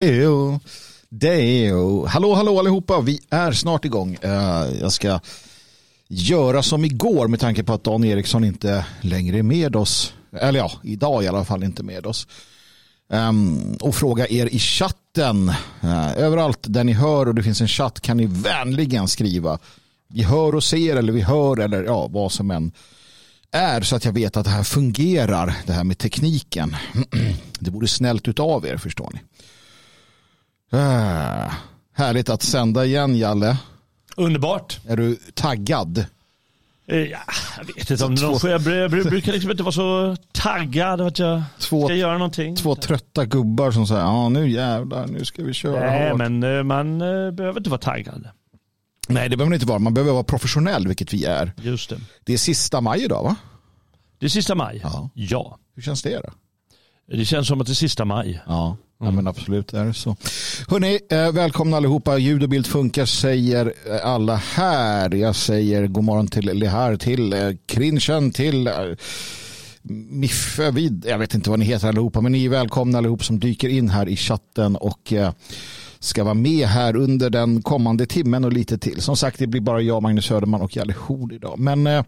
Deo, deo. Hallå, hallå allihopa. Vi är snart igång. Eh, jag ska göra som igår med tanke på att Dan Eriksson inte längre är med oss. Eller ja, idag i alla fall inte med oss. Um, och fråga er i chatten. Uh, överallt där ni hör och det finns en chatt kan ni vänligen skriva. Vi hör och ser eller vi hör eller ja, vad som än är så att jag vet att det här fungerar. Det här med tekniken. Det vore snällt utav er förstår ni. Ah, härligt att sända igen, Jalle. Underbart. Är du taggad? Eh, ja, jag vet inte om det någon, jag, jag brukar liksom inte vara så taggad att jag två, ska göra någonting. Två trötta gubbar som säger ja nu jävlar, nu ska vi köra Nej, hårt. men eh, man eh, behöver inte vara taggad. Nej, det behöver man inte vara. Man behöver vara professionell, vilket vi är. Just det. Det är sista maj idag, va? Det är sista maj? Ja. ja. Hur känns det då? Det känns som att det är sista maj. Ja. Ja men absolut är det så. Hörrni, eh, välkomna allihopa. Ljud och bild funkar säger eh, alla här. Jag säger god morgon till Lehar, till eh, Krinchen, till eh, Miffe, vid, jag vet inte vad ni heter allihopa, men ni är välkomna allihop som dyker in här i chatten och eh, ska vara med här under den kommande timmen och lite till. Som sagt, det blir bara jag, Magnus Söderman och Jalle Hord idag. Men eh,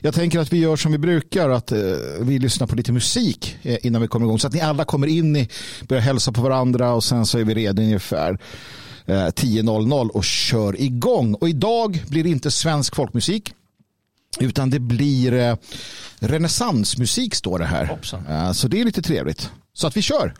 jag tänker att vi gör som vi brukar, att eh, vi lyssnar på lite musik eh, innan vi kommer igång. Så att ni alla kommer in, i, börjar hälsa på varandra och sen så är vi redo ungefär 10.00 och kör igång. Och idag blir det inte svensk folkmusik. Utan det blir eh, renässansmusik står det här. Hoppsan. Så det är lite trevligt. Så att vi kör.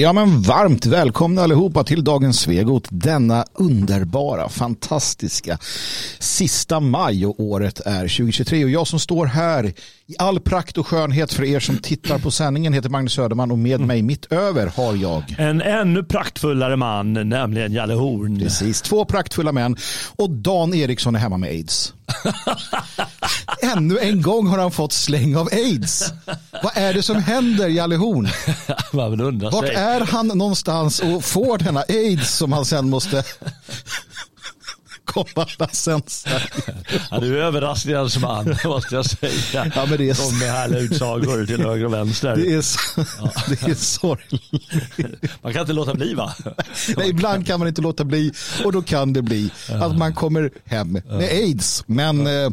Ja men varmt välkomna allihopa till dagens Svegot. Denna underbara, fantastiska sista maj och året är 2023. Och jag som står här i all prakt och skönhet för er som tittar på sändningen heter Magnus Söderman och med mig mitt över har jag en ännu praktfullare man, nämligen Jalle Horn. Precis, två praktfulla män och Dan Eriksson är hemma med aids. Ännu en gång har han fått släng av aids. Vad är det som händer, Jalle Horn? Vart är han någonstans och får denna aids som han sen måste komma sen. Ja, du är överraskningens man, måste jag säga. Ja, men det är... Kom med härliga utsagor till höger och vänster. Det är, så... ja. det är sorgligt. Man kan inte låta bli va? Nej, ibland kan man inte låta bli och då kan det bli att man kommer hem med aids. Men eh,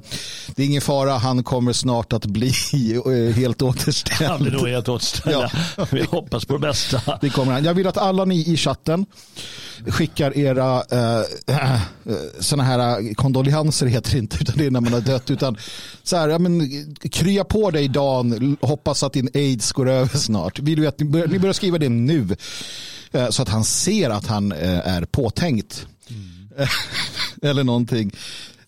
det är ingen fara, han kommer snart att bli eh, helt återställd. Han blir nog helt återställd. Ja. Vi hoppas på det bästa. Det kommer han. Jag vill att alla ni i chatten skickar era äh, sådana här kondolenser heter det inte utan det är när man har dött utan så här, ja, men, krya på dig Dan, hoppas att din aids går över snart. Vill vi att ni, börjar, ni börjar skriva det nu äh, så att han ser att han är påtänkt. Mm. Eller någonting.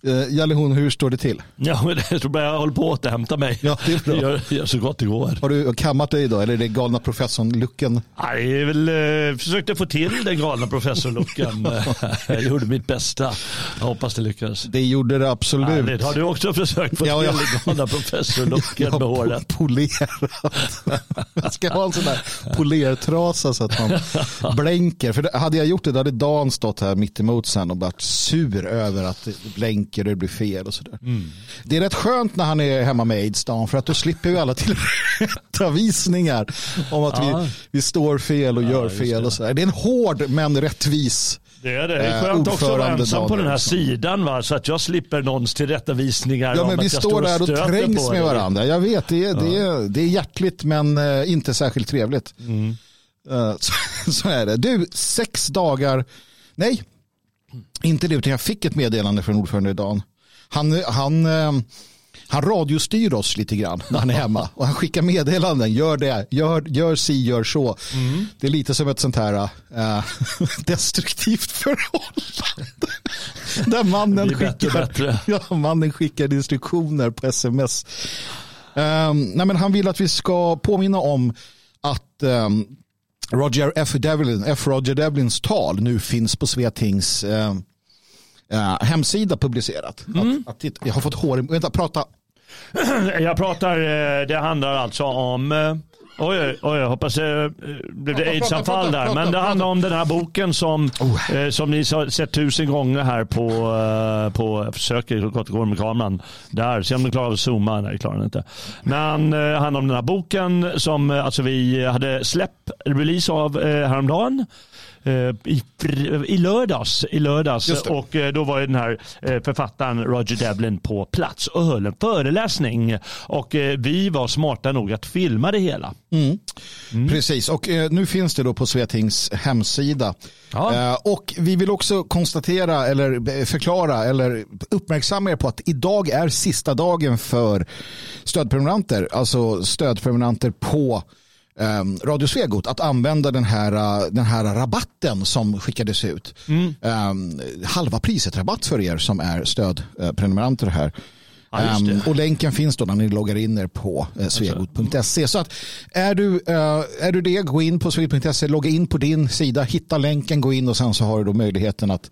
Uh, Jalle hon, hur står det till? Ja, men jag tror jag håller på att återhämta mig. Ja, det är bra. Gör, gör så gott det går. Har du kammat dig då, eller är det galna professorn-looken? Jag väl, eh, försökte få till den galna professorn-looken. jag gjorde mitt bästa. Jag hoppas det lyckades. Det gjorde det absolut. Härligt. Har du också försökt få ja, till ja. den galna professorn-looken med håret? polerat. jag ska ha en sån där polertrasa så att man blänker. För hade jag gjort det, då hade Dan stått här mitt emot sen och varit sur över att det blänker tänker och det blir fel och sådär. Mm. Det är rätt skönt när han är hemma med aids för att då slipper vi alla tillrättavisningar om att ja. vi, vi står fel och ja, gör fel och sådär. Det är en hård men rättvis det är det. Det är skönt också att vara ensam på den här sidan va? så att jag slipper någons tillrättavisningar. Ja, men vi står där och trängs med varandra. Jag vet, det är, ja. det är, det är hjärtligt men uh, inte särskilt trevligt. Mm. Uh, så, så, är det. Du, sex dagar, nej, inte det, utan jag fick ett meddelande från ordförande idag. Han, han, eh, han radiostyr oss lite grann när han är hemma. Och han skickar meddelanden. Gör det, gör, gör si, gör så. Mm. Det är lite som ett sånt här äh, destruktivt förhållande. Där mannen skickar, ja, mannen skickar instruktioner på sms. Um, nej, men han vill att vi ska påminna om att um, Roger F. Devlin, F. Roger Devlins tal nu finns på Svetings eh, eh, hemsida publicerat. Mm. Att, att, jag har fått hår i... Vänta, prata. Jag pratar, eh, det handlar alltså om eh, Oj, oj, jag hoppas det blev det aidsanfall där. Men det handlar om den här boken som, oh. eh, som ni har sett tusen gånger här på, eh, på jag försöker gå med kameran. Där, se om ni klarar av att zooma. Nej, det klarar inte. Men eh, det handlar om den här boken som eh, alltså, vi hade släpp, release av eh, häromdagen. Eh, i, i lördags. I lördags. Och eh, då var den här eh, författaren Roger Devlin på plats och höll en föreläsning. Och vi var smarta nog att filma det hela. Mm. Mm. Precis, och nu finns det då på Svetings hemsida. Ja. Och vi vill också konstatera eller förklara eller uppmärksamma er på att idag är sista dagen för stödprenumeranter. Alltså stödprenumeranter på um, Radio Svegot att använda den här, uh, den här rabatten som skickades ut. Mm. Um, halva priset rabatt för er som är stödprenumeranter här. Ja, um, och länken finns då när ni loggar in er på uh, svegot.se. Så att är du, uh, är du det, gå in på svegot.se, logga in på din sida, hitta länken, gå in och sen så har du då möjligheten att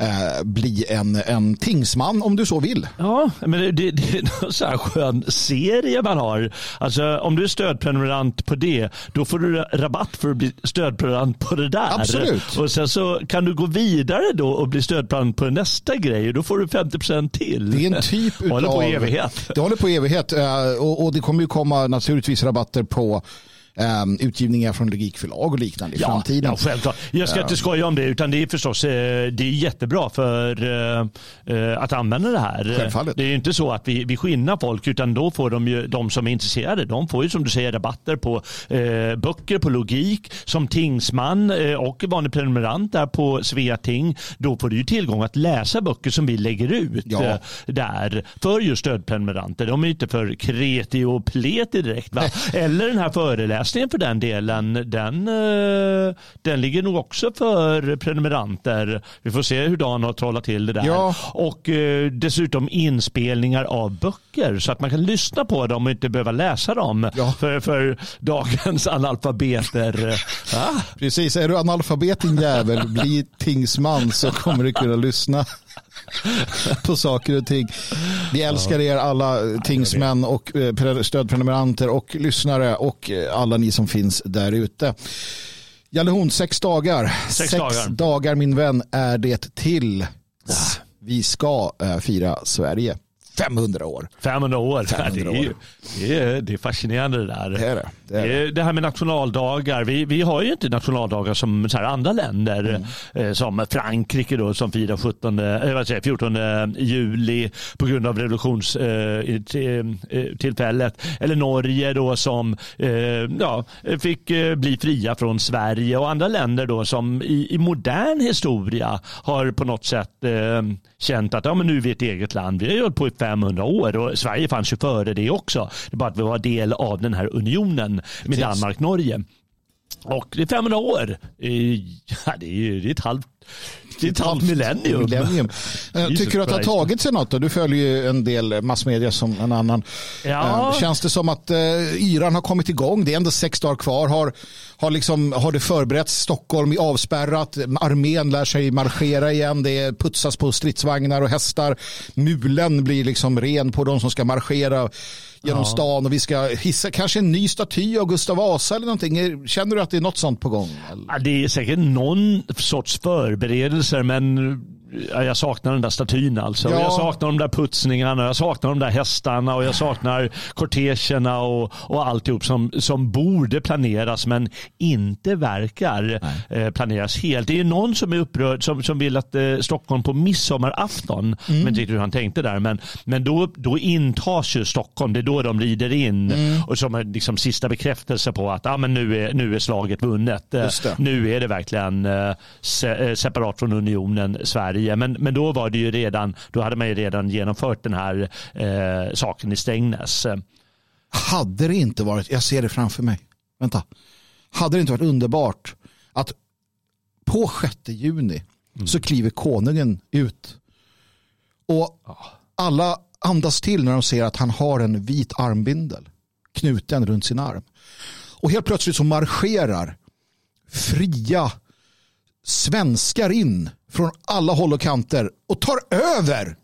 eh, bli en, en tingsman om du så vill. Ja, men det, det, det är en så här skön serie man har. Alltså, om du är stödprenumerant på det, då får du rabatt för att bli stödprenumerant på det där. Absolut. Och sen så kan du gå vidare då och bli stödprenumerant på nästa grej och då får du 50% till. Det är en typ det håller på evighet. Det håller på evighet eh, och, och det kommer ju komma naturligtvis rabatter på um, utgivningar från logikförlag och liknande i ja, framtiden. Ja, självklart. Jag ska inte skoja om det utan det är förstås eh, det är jättebra för uh, att använda det här. Självfallet. Det är inte så att vi, vi skinnar folk utan då får de ju, de som är intresserade, de får ju som du säger rabatter på böcker på logik som tingsman och vanlig prenumerant där på Sveating. Då får du ju tillgång att läsa böcker som vi lägger ut ja. där för just stödprenumeranter. De är inte för kreti och pleti direkt. Va? Eller den här föreläsningen föreläsningen för den delen, den, eh, den ligger nog också för prenumeranter. Vi får se hur Dan har trollat till det där. Ja. Och eh, dessutom inspelningar av böcker så att man kan lyssna på dem och inte behöva läsa dem Ja. för, för dagens analfabeter. Ah. Precis, är du analfabet din jävel, bli tingsman så kommer du kunna lyssna på saker och ting. Vi älskar er alla tingsmän och eh, pre- stödprenumeranter och lyssnare och eh, alla ni som finns där ute. Jalle Horn, sex dagar. Sex dagar. dagar min vän är det till. Vi ska eh, fira Sverige 500 år. 500 år. 500 det, är, ju- år. det, är, det är fascinerande det där. Det är det. Det är Det, det. är det här med nationaldagar. Vi, vi har ju inte nationaldagar som så här andra länder. Mm. Eh, som Frankrike då som firar 17, eh, vad säger, jag, 14 juli på grund av revolutionstillfället. Eller Norge då som eh, ja, fick eh, bli fria från Sverige. Och andra länder då som i, i modern historia har på något sätt eh, känt att ja, men nu är vi ett eget land. Vi har ju hållit på i 500 år och Sverige fanns ju före det också. Det är bara att vi var del av den här unionen med. Danmark-Norge. Och det är 500 år. Ja, det är ju det är ett halvt, det är ett halvt millennium. millennium. Eh, Jesus Tycker du att det har tagit sig något? Då? Du följer ju en del massmedia som en annan. Ja. Eh, Känns det som att eh, yran har kommit igång? Det är ändå sex dagar kvar. Har, har, liksom, har det förberetts? Stockholm är avspärrat. Armén lär sig marschera igen. Det putsas på stridsvagnar och hästar. Mulen blir liksom ren på de som ska marschera genom stan och vi ska hissa kanske en ny staty av Gustav Vasa eller någonting. Känner du att det är något sånt på gång? Ja, det är säkert någon sorts förberedelser men jag saknar den där statyn alltså. Ja. Jag saknar de där putsningarna, jag saknar de där hästarna och jag saknar kortegerna och, och alltihop som, som borde planeras men inte verkar eh, planeras helt. Det är någon som är upprörd som, som vill att eh, Stockholm på midsommarafton, men inte hur han tänkte där, men, men då, då intas ju Stockholm, det är då de rider in och som en liksom, sista bekräftelse på att ah, men nu, är, nu är slaget vunnet. Nu är det verkligen eh, se, eh, separat från unionen Sverige. Men, men då var det ju redan, då hade man ju redan genomfört den här eh, saken i Strängnäs. Hade det inte varit, jag ser det framför mig, vänta. Hade det inte varit underbart att på 6 juni så kliver konungen ut och alla andas till när de ser att han har en vit armbindel knuten runt sin arm. Och helt plötsligt så marscherar fria svenskar in från alla håll och kanter och tar över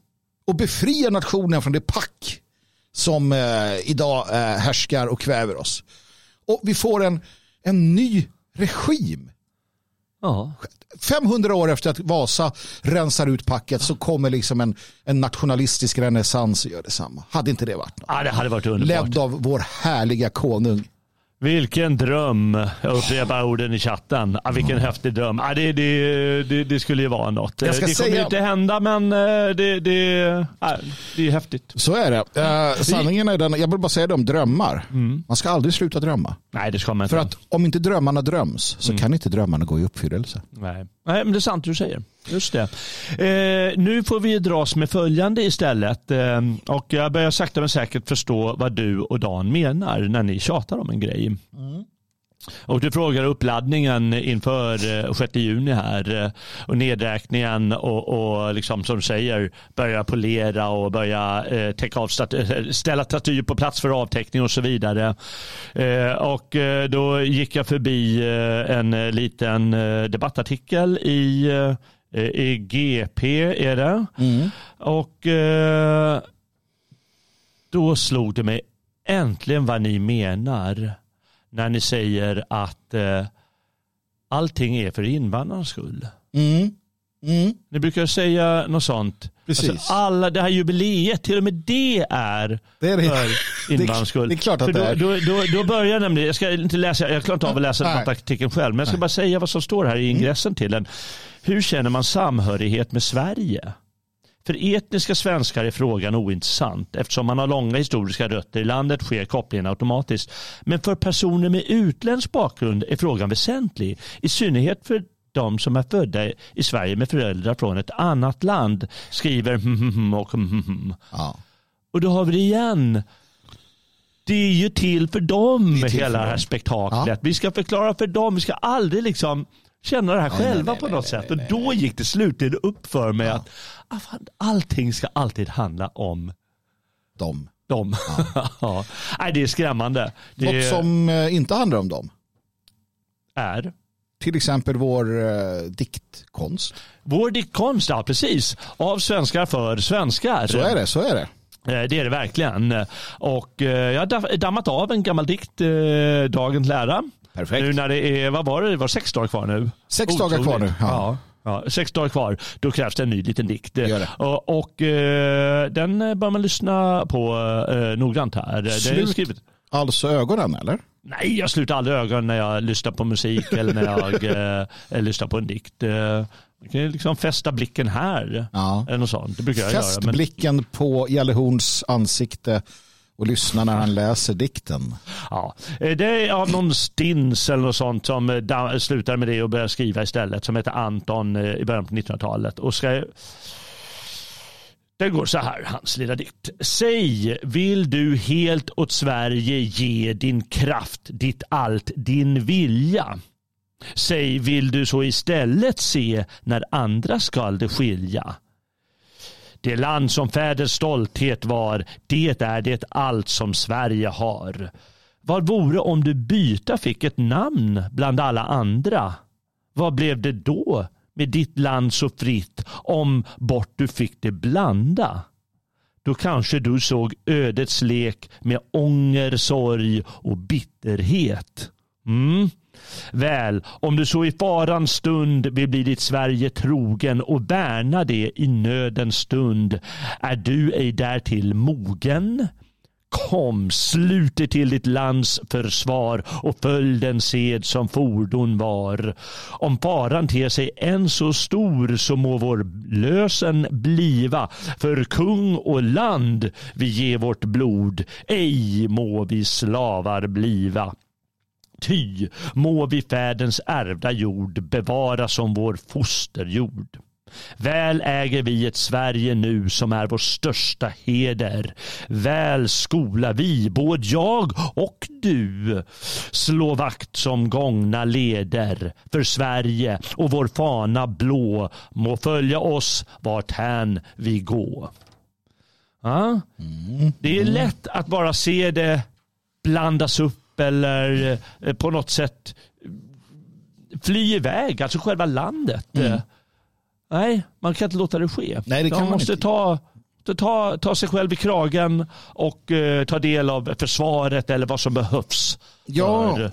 och befriar nationen från det pack som eh, idag eh, härskar och kväver oss. Och vi får en, en ny regim. Ja. 500 år efter att Vasa rensar ut packet så kommer liksom en, en nationalistisk renässans och gör detsamma. Hade inte det varit något? Ja, det hade varit underbart. Ledd av vår härliga konung. Vilken dröm. Jag upprepar orden i chatten. Ja, vilken häftig dröm. Ja, det, det, det, det skulle ju vara något. Jag Det kommer säga- inte hända men eh, det, det, ja, det är häftigt. Så är det. Eh, sanningen är den, jag vill bara säga det om drömmar. Man ska aldrig sluta drömma. Nej, det ska man inte. För att om inte drömmarna dröms så kan inte drömmarna gå i uppfyllelse. Nej. Nej, men det är sant du säger. Just det. Eh, nu får vi dras med följande istället. Eh, och jag börjar sakta men säkert förstå vad du och Dan menar när ni tjatar om en grej. Mm. Och du frågar uppladdningen inför eh, 6 juni här eh, och nedräkningen och, och liksom som säger börja polera och börja eh, täcka av stat- eh, ställa statyer på plats för avtäckning och så vidare. Eh, och eh, då gick jag förbi eh, en eh, liten eh, debattartikel i, eh, i GP är det. Och eh, då slog det mig äntligen vad ni menar när ni säger att eh, allting är för invandrarnas skull. Mm. Mm. Ni brukar säga något sånt. Precis. Alltså alla, det här jubileet, till och med det är Det är det. för invandrarnas skull. det är klart att För då, det är. Då, då, då börjar nämligen, jag ska inte läsa, jag klarar inte av att läsa Nej. debattartikeln själv, men jag ska bara säga vad som står här i ingressen till den. Hur känner man samhörighet med Sverige? För etniska svenskar är frågan ointressant eftersom man har långa historiska rötter i landet sker kopplingen automatiskt. Men för personer med utländsk bakgrund är frågan väsentlig. I synnerhet för de som är födda i Sverige med föräldrar från ett annat land skriver och Ja. och då har vi det igen. det är ju till för dem, till hela för det här dem. spektaklet. Ja. Vi ska förklara för dem, vi ska aldrig liksom känna det här Nej, själva nej, på något sätt. och då gick det slutligen upp för mig Ja. att ah, fan, allting ska alltid handla om dem. dem. Ja. Nej, det är skrämmande. Det Något som eh, inte handlar om dem. är Till exempel vår eh, diktkonst. vår diktkonst, ja precis. Av svenskar för svenskar. Så är det, så är det. Eh, Det är det verkligen. Och eh, jag har dammat av en gammal dikt, Dagens lära. Perfekt. Nu när det är, vad var det, det var sex dagar kvar nu. Sex dagar kvar nu. Ja. Ja, sex dagar kvar, då krävs det en ny liten dikt. Och, och eh, den bör man lyssna på eh, noggrant här. Slut. Alltså ögonen eller? Nej, jag slutar aldrig ögonen när jag lyssnar på musik eller när jag eh, lyssnar på en dikt. Eh, man kan ju liksom fästa blicken här. Ja. Eller något sånt. Det brukar jag Fäst göra. Men, blicken på Jalle Horns ansikte och lyssna när han läser dikten. ja. Eh, det är av någon stins eller något sånt som eh, slutar med det och börjar skriva istället. Som heter Anton eh, i början på 1900-talet. Och ska det går så här, hans lilla dikt. Säg, vill du helt åt Sverige ge din kraft, ditt allt, din vilja? Säg, vill du så istället se när andra skall det skilja? Det land som fäders stolthet var, det är det allt som Sverige har. Vad vore om du byta fick ett namn bland alla andra? Vad blev det då med ditt land så fritt om bort du fick det blanda? Då kanske du såg ödets lek med ånger, sorg och bitterhet. Mm. Väl, om du så i farans stund vill bli ditt Sverige trogen och värna det i nödens stund, är du ej därtill mogen? Kom, slut dig till ditt lands försvar och följ den sed som fordon var. Om faran ter sig än så stor så må vår lösen bliva. För kung och land vi ge vårt blod, ej må vi slavar bliva. Ty må vi färdens ärvda jord bevara som vår fosterjord. Väl äger vi ett Sverige nu som är vår största heder. Väl skola vi, både jag och du, slå vakt som gångna leder. För Sverige och vår fana blå må följa oss vart hän vi gå. Ja? Det är lätt att bara se det blandas upp eller eh, på något sätt fly iväg, alltså själva landet. Eh, Nej, man kan inte låta det ske. Nej, det kan man måste inte. ta, ta, ta sig själv i kragen och eh, ta del av försvaret eller vad som behövs Ja, för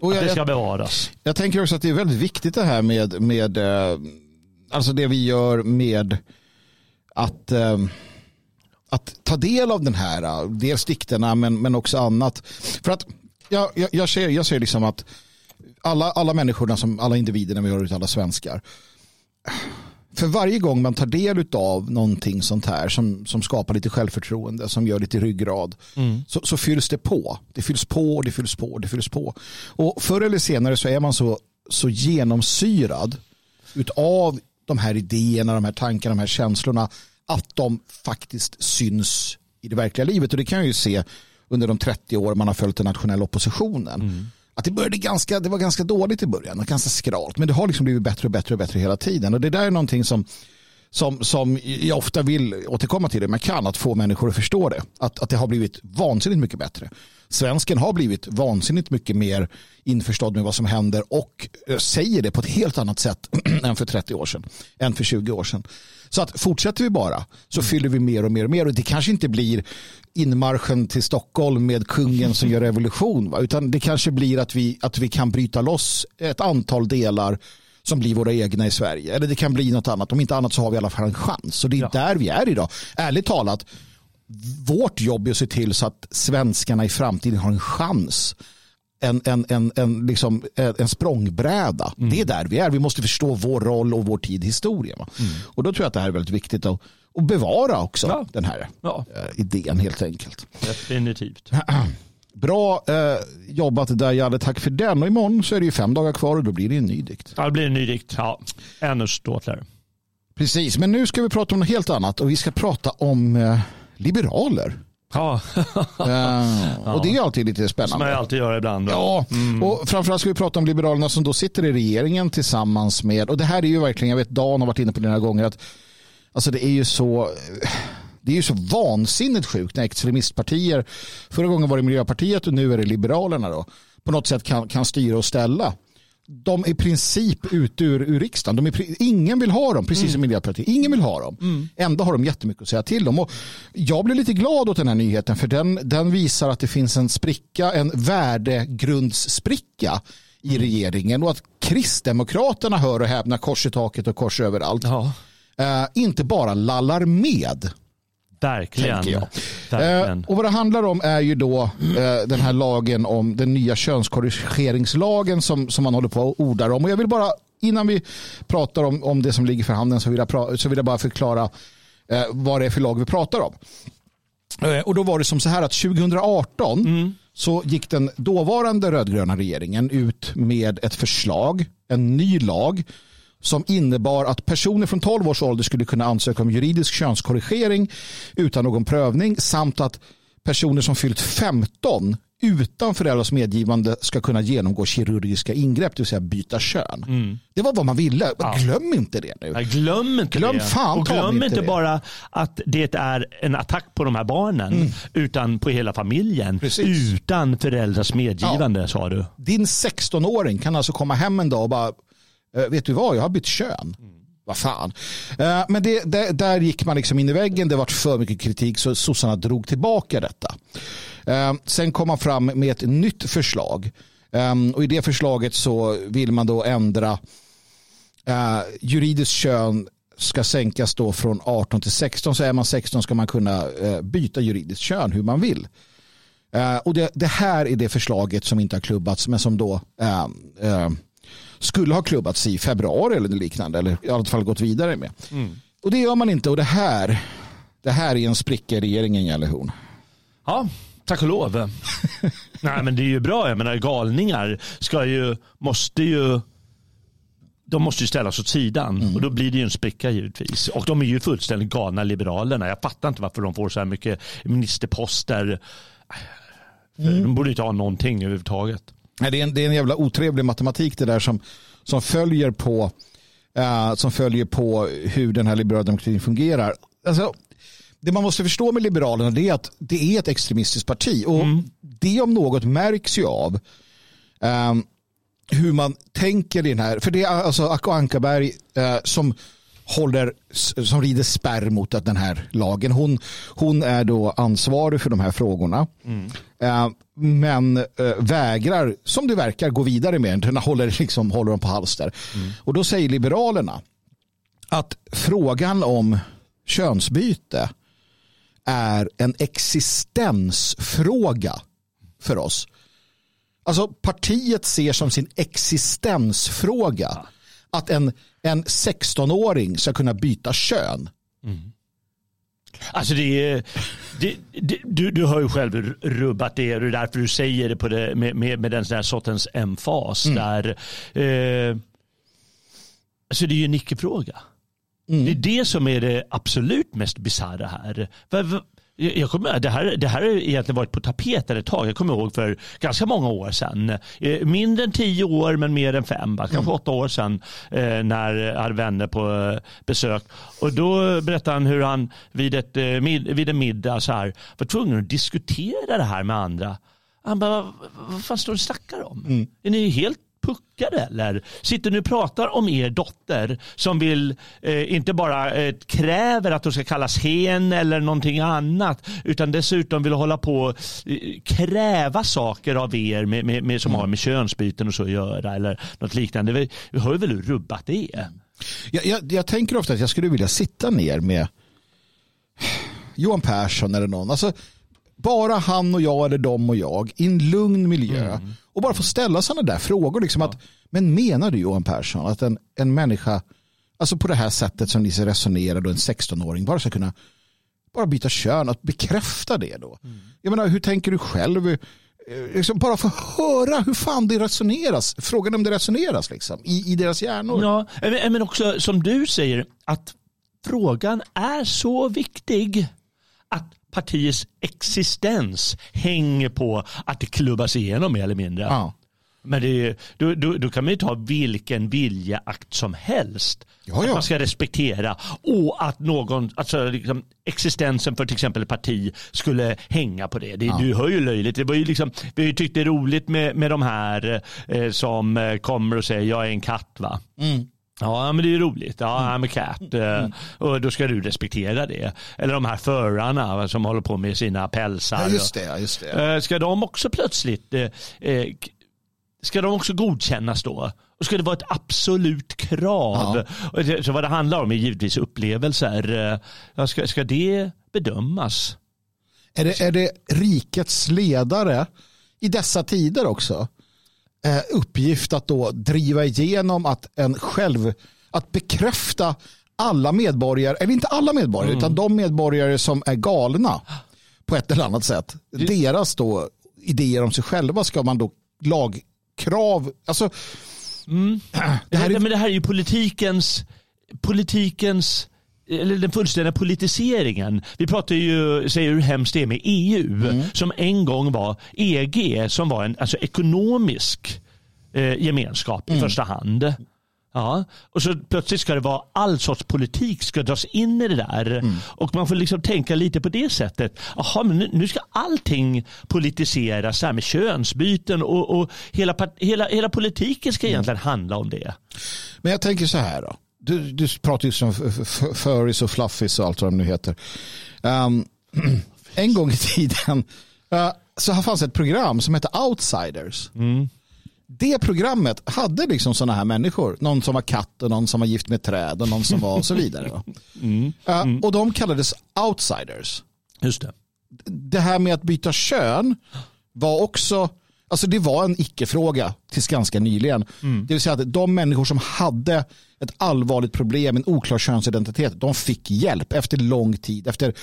och att jag, det ska jag, bevaras. jag tänker också att det är väldigt viktigt det här med, med eh, alltså det vi gör med att, eh, att ta del av den här, eh, dels dikterna men, men också annat. För att jag, jag, jag, ser, jag ser liksom att alla, alla människorna, som, alla individerna vi har ut, alla svenskar, för varje gång man tar del av någonting sånt här som, som skapar lite självförtroende, som gör lite ryggrad, så, så fylls det på. Det fylls på och det fylls på och det fylls på. Och förr eller senare så är man så, så genomsyrad utav de här idéerna, de här tankarna, de här känslorna att de faktiskt syns i det verkliga livet. Och det kan jag ju se under de 30 år man har följt den nationella oppositionen. Att det, började ganska, det var ganska dåligt i början och ganska skralt. Men det har liksom blivit bättre och bättre och bättre hela tiden. Och det där är någonting som, som, som jag ofta vill återkomma till det. Man kan att få människor att förstå det. Att, att det har blivit vansinnigt mycket bättre. Svensken har blivit vansinnigt mycket mer införstådd med vad som händer och eh, säger det på ett helt annat sätt än för 30 år sedan. Än för 20 år sedan. Så att fortsätter vi bara så fyller vi mer och mer och mer. Och det kanske inte blir inmarschen till Stockholm med kungen som gör revolution. Va? Utan det kanske blir att vi, att vi kan bryta loss ett antal delar som blir våra egna i Sverige. Eller det kan bli något annat. Om inte annat så har vi i alla fall en chans. Och det är Ja. där vi är idag. Ärligt talat, vårt jobb är att se till så att svenskarna i framtiden har en chans. En, en, en, en, liksom, en en språngbräda. Det är där vi är. Vi måste förstå vår roll och vår tid i historien. va? Och då tror jag att det här är väldigt viktigt att, att bevara också Ja. den här Ja, eh, idén helt enkelt. definitivt. Bra eh, jobbat där Jalle, tack för den. Och imorgon så är det ju fem dagar kvar och då blir det en ny dikt. Ja, det blir en ny dikt. Ja, ännu ståtligare. Precis, men nu ska vi prata om något helt annat och vi ska prata om eh, liberaler. Ja. uh, och det är alltid lite spännande. Som man alltid gör ibland. Ja, mm. och framförallt ska vi prata om Liberalerna som då sitter i regeringen tillsammans med, och det här är ju verkligen, jag vet Dan har varit inne på det några gånger, att alltså det är ju så det är ju så vansinnigt sjukt när extremistpartier, förra gången var det Miljöpartiet och nu är det Liberalerna då, på något sätt kan, kan styra och ställa de är i princip ute ur, ur riksdagen. De är, ingen vill ha dem, precis mm. som Miljöpartiet. Ingen vill ha dem. Mm. Ändå har de jättemycket att säga till om. Och jag blir lite glad åt den här nyheten för den, den visar att det finns en spricka, en värdegrundsspricka i mm. regeringen och att Kristdemokraterna hör och häpna kors i taket och kors överallt. Ja. Uh, inte bara lallar med. Verkligen. Jag. Verkligen. Eh, och vad det handlar om är ju då eh, den här lagen om den nya könskorrigeringslagen som, som man håller på och ordar om. Och jag vill bara, innan vi pratar om, om det som ligger för handen så vill jag, så vill jag bara förklara eh, vad det är för lag vi pratar om. Eh, och då var det som så här att 2018 mm. så gick den dåvarande rödgröna regeringen ut med ett förslag, en ny lag som innebar att personer från 12 års ålder skulle kunna ansöka om juridisk könskorrigering utan någon prövning samt att personer som fyllt 15 utan föräldrars medgivande ska kunna genomgå kirurgiska ingrepp, det vill säga byta kön. Mm. Det var vad man ville. Ja. Glöm inte det nu. Nej, glöm inte glöm det. Fan, och glöm inte, det. bara att det är en attack på de här barnen, mm. utan på hela familjen. Precis. Utan föräldrars medgivande, ja. sa du. Din 16-åring kan alltså komma hem en dag och bara Eh, vet du vad, jag har bytt kön. Mm. Vad fan. Eh, men det, det, där gick man liksom in i väggen. Det var för mycket kritik så sossarna drog tillbaka detta. Eh, sen kom man fram med ett nytt förslag. Och i det förslaget så vill man då ändra juridiskt kön ska sänkas då från 18 till 16 så är man 16 ska man kunna byta juridiskt kön hur man vill. Och det, det här är det förslaget som inte har klubbats men som då skulle ha klubbats i februari eller liknande eller i alla fall gått vidare med. Mm. Och det gör man inte och det här, det här är en spricka i regeringen gäller hon. Ja, tack och lov. Nej men det är ju bra, jag menar galningar ska ju, måste ju de måste ju ställas åt sidan mm. och då blir det ju en spricka givetvis. Och de är ju fullständigt galna liberalerna. Jag fattar inte varför de får så här mycket ministerposter. Mm. De borde inte ha någonting överhuvudtaget. Det är, en, det är en jävla otrevlig matematik det där som, som, följer på, uh, som följer på hur den här liberala demokratin fungerar. Alltså, det man måste förstå med Liberalerna är att det är ett extremistiskt parti. Och mm. Det om något märks ju av um, hur man tänker i den här. För det är alltså Acko Ankarberg uh, som håller, som rider spärr mot att den här lagen. Hon, hon är då ansvarig för de här frågorna. Mm. Uh, men uh, vägrar, som det verkar, gå vidare med den. Håller, liksom, håller dem på halster. Mm. Och då säger Liberalerna att frågan om könsbyte är en existensfråga för oss. Alltså partiet ser som sin existensfråga att en, en 16-åring ska kunna byta kön. Mm. Alltså det är, det, det, du, du har ju själv rubbat det och det är därför du säger det, på det med, med, med den där sortens emfas. Mm. Där, eh, alltså det är ju en icke-fråga. Mm. Det är det som är det absolut mest bisarra här. Jag kommer, det, här, det här har egentligen varit på tapeten ett tag. Jag kommer ihåg för ganska många år sedan. Eh, mindre än tio år men mer än fem. Kanske mm. åtta år sedan eh, när jag hade vänner på eh, besök. Och då berättade han hur han vid, ett, vid en middag så här, var tvungen att diskutera det här med andra. Han bara, vad fan står du och snackar om? Mm. Är ni helt puckade eller? Sitter ni och pratar om er dotter som vill, eh, inte bara eh, kräver att hon ska kallas hen eller någonting annat, utan dessutom vill hålla på eh, kräva saker av er med, med, med som mm. har med könsbyten och så att göra eller något liknande. Vi, vi har ju väl rubbat det. Jag, jag, jag tänker ofta att jag skulle vilja sitta ner med Johan Persson eller någon. Alltså, bara han och jag eller de och jag i en lugn miljö mm. och bara få ställa sådana där frågor. Liksom ja. att, men menar du Johan Persson att en, en människa, alltså på det här sättet som ni resonerar då en 16-åring bara ska kunna bara byta kön, att bekräfta det då. Mm. Jag menar, hur tänker du själv? Eh, liksom bara få höra hur fan det resoneras. Frågan om det resoneras liksom, i, i deras hjärnor. Ja, men också som du säger, att frågan är så viktig att partiets existens hänger på att det klubbas igenom mer eller mindre. Ja. Men det, då, då, då kan man ju ta vilken viljeakt som helst. Ja, Att ja. man ska respektera och att någon, alltså liksom, existensen för till exempel ett parti skulle hänga på det. det Du hör ju löjligt. Det var ju liksom, vi har ju tyckt det är roligt med, med de här eh, som eh, kommer och säger jag är en katt va. Mm. Ja men det är ju roligt. Ja I'm a cat. Eh, Och då ska du respektera det. Eller de här förarna som håller på med sina pälsar. Ja, just det. ja, Just det. Eh, Ska de också plötsligt eh, Ska de också godkännas då? Och ska det vara ett absolut krav? Det, så vad det handlar om är givetvis upplevelser. Ja, Ska, ska det bedömas? Är det, är det rikets ledare i dessa tider också uppgift att då driva igenom att en själv, att bekräfta alla medborgare, eller inte alla medborgare, utan de medborgare som är galna på ett eller annat sätt. Deras då idéer om sig själva ska man då lagkrav, alltså Det här, är... Men det här är ju politikens, politikens eller den fullständiga politiseringen. Vi pratar ju, säger hur hemskt det är med EU som en gång var EG som var en alltså, ekonomisk eh, gemenskap i första hand. Ja, och så plötsligt ska det vara all sorts politik ska dras in i det där. Och man får liksom tänka lite på det sättet. Jaha, men nu, ska allting politiseras, här med könsbyten och, och hela, hela, hela politiken ska egentligen handla om det. Men jag tänker så här då. Du, du pratar ju som furries och fluffies och allt vad de nu heter. Um, en gång i tiden uh, så fanns ett program som hette Outsiders. Det programmet hade liksom sådana här människor. Någon som var katt och någon som var gift med träd och någon som var och så vidare. va. Uh, och de kallades outsiders Just det. det här med att byta kön var också, alltså det var en icke-fråga tills ganska nyligen. Det vill säga att de människor som hade ett allvarligt problem, en oklar könsidentitet, de fick hjälp efter lång tid. Efter,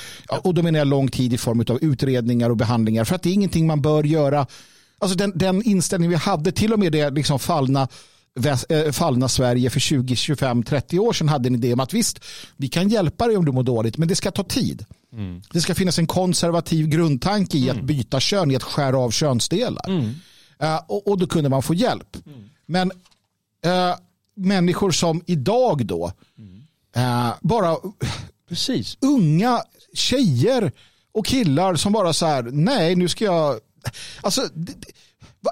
och då menar jag lång tid i form av utredningar och behandlingar. För att det är ingenting man bör göra. Alltså den, den inställning vi hade, till och med det liksom fallna eh, fallna Sverige för 20, 25, 30 år sedan hade en idé om att visst, vi kan hjälpa dig om du mår dåligt, men det ska ta tid. Det ska finnas en konservativ grundtanke i att byta kön, i att skära av könsdelar. Eh, och, och då kunde man få hjälp. Men eh, människor som idag då, eh, bara Precis. unga tjejer och killar som bara så här, nej nu ska jag, alltså det, det, va?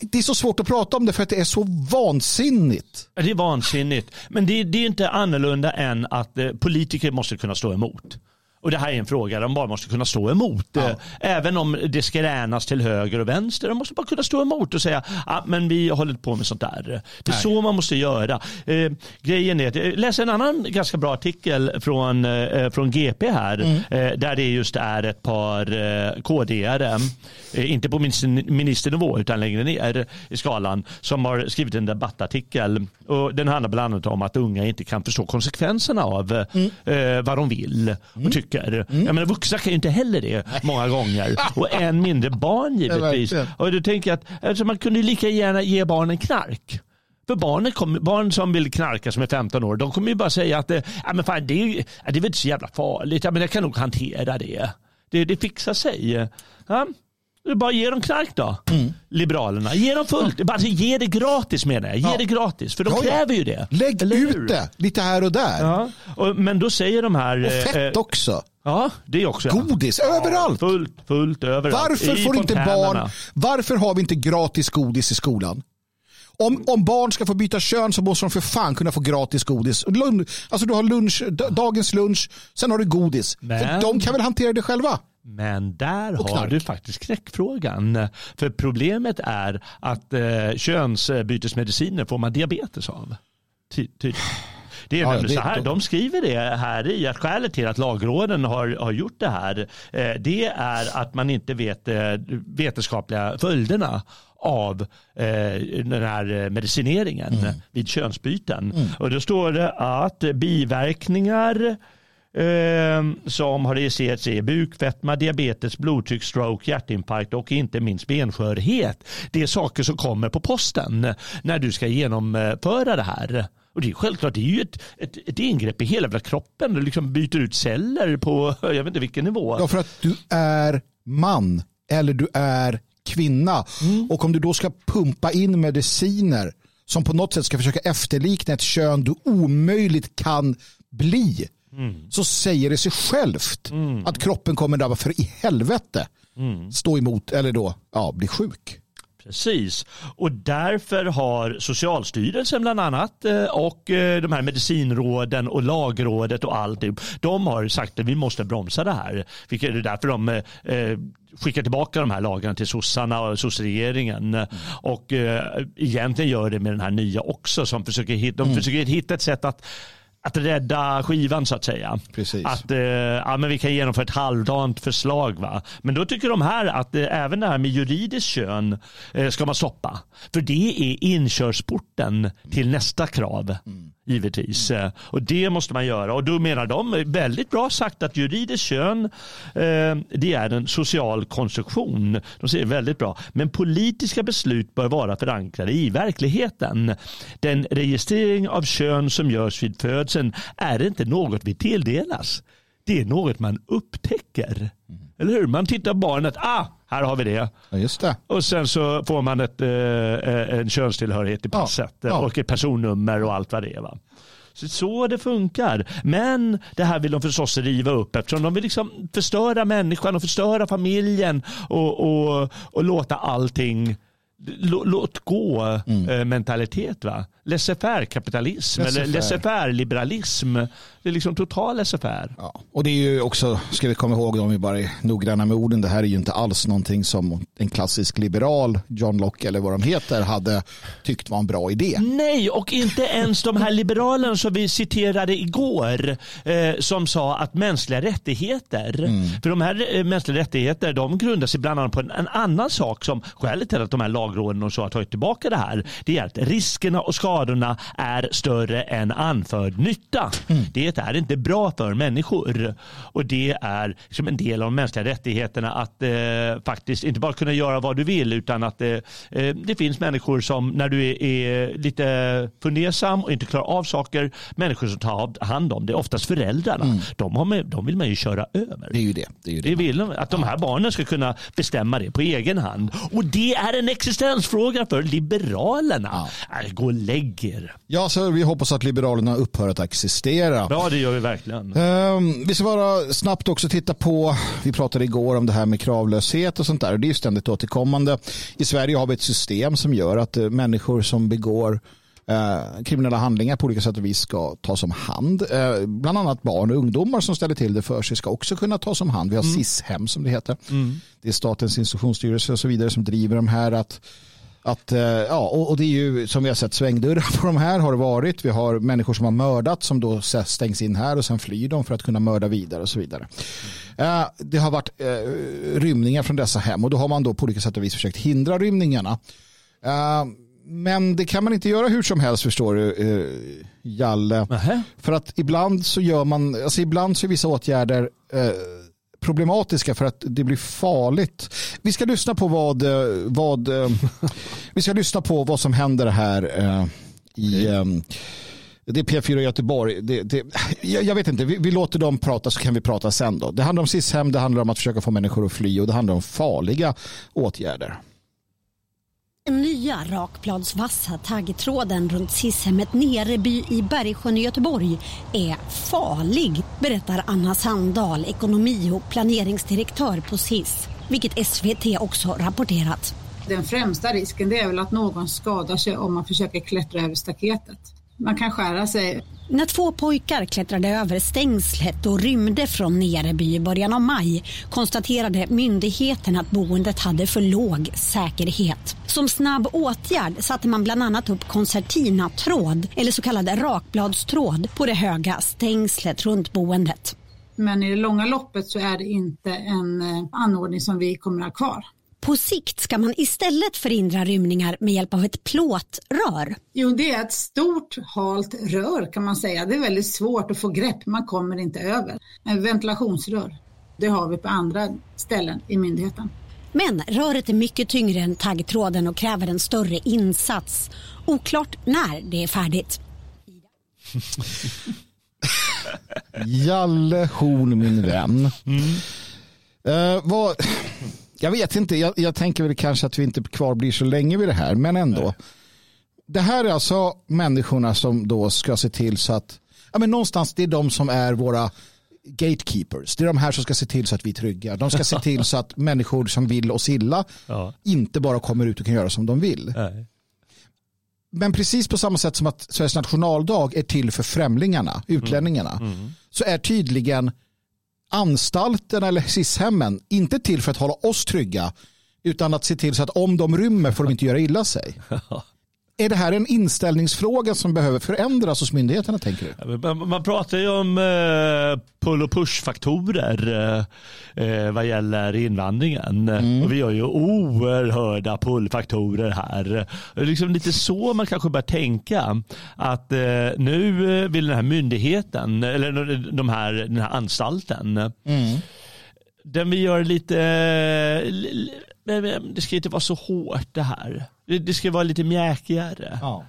det är så svårt att prata om det för att det är så vansinnigt. Det är vansinnigt. Men det, det är inte annorlunda än att eh, politiker måste kunna stå emot. Och det här är en fråga de bara måste kunna stå emot. Eh, Även om det skränas till höger och vänster. De måste bara kunna stå emot och säga ah, men vi håller på med sånt där. Det är så man måste göra. Eh, grejen är att jag läser en annan ganska bra artikel från, eh, från GP här. Eh, där det just är ett par eh, KD-are. Eh, inte på minister- ministernivå utan längre ner i skalan. Som har skrivit en debattartikel. Och den handlar bland annat om att unga inte kan förstå konsekvenserna av eh, vad de vill och tycker. Jag menar, vuxna kan ju inte heller det många gånger. Och än mindre barn givetvis. och då tänker jag att alltså, man kunde lika gärna ge barnen knark. För barnen kommer, barn som vill knarka som är 15 år, de kommer ju bara säga att ja, men fan, det, är, det är väl inte så jävla farligt. Ja, men jag kan nog hantera det. Det, det fixar sig. Ja, bara ge dem knark då. Liberalerna. Ge dem fullt. Alltså, ge det gratis menar jag. Ge Ja. det gratis. För de Ja, kräver ju det. Lägg ut det lite här och där. Ja. Och, men då säger de här... Och fett eh, också. Ja, det också. Godis överallt. Fullt, fullt överallt. Varför I får inte barn, varför har vi inte gratis godis i skolan? Om, om barn ska få byta kön så måste de för fan kunna få gratis godis. Lun, alltså du har lunch, dagens lunch, sen har du godis. För Men- de kan väl hantera det själva? Men där har du faktiskt knäckfrågan. För problemet är att eh, könsbytesmediciner får man diabetes av. Ty, tydligen. Det är Ja, nämligen så här, de skriver det här i att skälet till att lagråden har, har gjort det här eh, det är att man inte vet eh, vetenskapliga följderna av eh, den här medicineringen vid könsbyten. Och då står det att biverkningar eh, som har registrerats är bukfetma, diabetes, blodtryck, stroke, hjärtinfarkt och inte minst benskörhet. Det är saker som kommer på posten när du ska genomföra det här. Och det är självklart, det är ju ett, ett, ett ingrepp i hela kroppen. Du liksom byter ut celler på, jag vet inte vilken nivå. Ja, för att du är man eller du är kvinna. Mm. Och om du då ska pumpa in mediciner som på något sätt ska försöka efterlikna ett kön du omöjligt kan bli. Mm. Så säger det sig självt mm. att kroppen kommer där för i helvete mm. stå emot eller då ja, bli sjuk. Precis, och därför har Socialstyrelsen bland annat eh, och eh, de här medicinråden och lagrådet och allt de har sagt att vi måste bromsa det här. Vilket är därför de eh, skickar tillbaka de här lagarna till sossarna och sossregeringen mm. och egentligen gör det med den här nya också som försöker, de mm. försöker hitta ett sätt att att rädda skivan så att säga. Precis. Att eh, ja, men vi kan genomföra ett halvdant förslag. Va? Men då tycker de här att eh, även det här med juridiskt kön eh, ska man stoppa. För det är inkörsporten till nästa krav. Mm givetvis. Mm. Och det måste man göra. Och då menar de väldigt bra sagt att juridiskt kön eh, det är en social konstruktion. De säger väldigt bra. Men politiska beslut bör vara förankrade i verkligheten. Den registrering av kön som görs vid födseln är inte något vi tilldelas. Det är något man upptäcker. Mm. Eller hur? Man tittar på barnet. Ah, här har vi det. Ja, just det. Och sen så får man ett, eh, en könstillhörighet i passet ja, ja. och ett personnummer och allt vad det är. Va? Så, så det funkar. Men det här vill de förstås riva upp eftersom de vill liksom förstöra människan och förstöra familjen och, och, och låta allting låt gå mm. Eh, mentalitet. Va? Laissez-faire kapitalism laissez eller laissez-faire liberalism. Det är liksom total laissez-faire. Ja. Och det är ju också, ska vi komma ihåg om vi bara är noggranna med orden, det här är ju inte alls någonting som en klassisk liberal, John Locke eller vad de heter, hade tyckt var en bra idé. Nej, och inte ens de här liberalerna som vi citerade igår eh, som sa att mänskliga rättigheter, mm. för de här eh, mänskliga rättigheter de grundar sig bland annat på en, en annan sak som skälet till att de här lagråden och så har tagit tillbaka det här, det är att riskerna och skadorna skadorna är större än anförd nytta. Mm. Det är inte bra för människor. Och det är liksom en del av de mänskliga rättigheterna att eh, faktiskt inte bara kunna göra vad du vill utan att eh, eh det finns människor som när du är, är, lite fundersam och inte klarar av saker, människor som tar hand om det, oftast föräldrarna. Mm. De, har de vill man ju köra över. Det är ju det. det, är ju det. det vill att de här barnen ska kunna bestämma det på egen hand. Och det är en existensfråga för Liberalerna. Ja. Äh, gå och lägg lägg er. Ja, så vi hoppas att Liberalerna upphör att existera. Ja, det gör vi verkligen. Um, vi ska bara snabbt också titta på, vi pratade igår om det här med kravlöshet och sånt där. Det är ständigt återkommande. I Sverige har vi ett system som gör att uh, människor som begår Eh, kriminella handlingar på olika sätt och vis ska tas om hand. Eh, bland annat barn och ungdomar som ställer till det för sig ska också kunna tas om hand. Vi har mm. SIS-hem som det heter. Mm. Det är Statens institutionsstyrelse och så vidare som driver de här. att att, eh, ja, och, det är ju som vi har sett svängdörrar på de här har det varit. Vi har människor som har mördat som då stängs in här och sen flyr de för att kunna mörda vidare och så vidare. Mm. Det har varit eh, rymningar från dessa hem och då har man då på olika sätt och vis försökt hindra rymningarna. Men det kan man inte göra hur som helst förstår du, Jalle. Nähä. För att ibland så gör man, alltså ibland så är vissa åtgärder problematiska för att det blir farligt. Vi ska lyssna på vad, eh, vad, eh, vi ska lyssna på vad som händer här eh, i det är P4 Göteborg. Det, det, jag, jag, vet inte, vi, vi, låter dem prata så kan vi prata sen. Då. Det handlar om SIS-hem, det handlar om att försöka få människor att fly och det handlar om farliga åtgärder. Den nya rakbladsvassa taggtråden runt Sishemmet Nereby i Bergsjön i Göteborg är farlig, berättar Anna Sandahl, ekonomi och planeringsdirektör på SIS, vilket SVT också rapporterat. Den främsta risken är väl att någon skadar sig om man försöker klättra över staketet man kan skära sig. När två pojkar klättrade över stängslet och rymde från Nereby i början av maj konstaterade myndigheten att boendet hade för låg säkerhet. Som snabb åtgärd satte man bland annat upp koncertinatråd eller så kallad rakbladstråd på det höga stängslet runt boendet. Men i det långa loppet så är det inte en eh, anordning som vi kommer att ha kvar. På sikt ska man istället förhindra rymningar med hjälp av ett plåtrör. Jo, det är ett stort halt rör kan man säga. Det är väldigt svårt att få grepp, man kommer inte över. En ventilationsrör, det har vi på andra ställen i myndigheten. Men röret är mycket tyngre än taggtråden och kräver en större insats. Oklart när det är färdigt. Jalle Horn min vän. Mm. Uh, vad, jag vet inte, jag, jag, tänker väl kanske att vi inte kvar blir så länge vid det här, men ändå. Nej. Det här är alltså människorna som då ska se till så att, ja men någonstans det är de som är våra gatekeepers. Det är de här som ska se till så att vi är trygga. De ska se till så att människor som vill oss illa ja. inte bara kommer ut och kan göra som de vill. Nej. Men precis på samma sätt som att Sveriges nationaldag är till för främlingarna, utlänningarna, mm. Mm. så är tydligen Anstalterna eller SIS-hemmen inte till för att hålla oss trygga utan att se till så att om de rymmer får de inte göra illa sig. Är det här en inställningsfråga som behöver förändras hos myndigheterna tänker du? Man, pratar ju om eh, pull och push-faktorer eh, eh, vad gäller invandringen. Mm. Och vi har ju oerhörda pull-faktorer här. Liksom lite så man kanske bör tänka. Att nu vill den här myndigheten, eller de här, den här anstalten, mm. den vill göra lite det ska inte vara så hårt det här. Det, ska vara lite mjäkigare. Ja.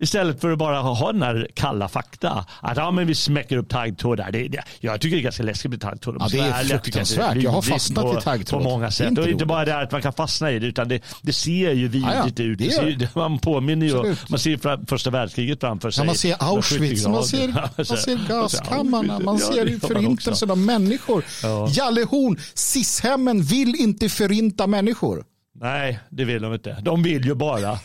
Istället för att bara ha den här kalla fakta. Att ja, men vi smäcker upp taggtråd där. Det, det, jag tycker det är ganska läskigt med taggtråd. Ja, det är fruktansvärt. Jag, jag har fastnat på, i taggtråd. På många sätt. Inte och inte bara det att man kan fastna i det utan det, det ser ju vidrigt ut. Det ser, man påminner ju. Man ser första världskriget framför sig. Ja, man ser Auschwitz, man ser, man ser gaskammarna, man ser förintelsen av människor. Ja. Jalle Horn, SIS-hemmen vill inte förinta människor. Nej, det vill de inte. De vill ju bara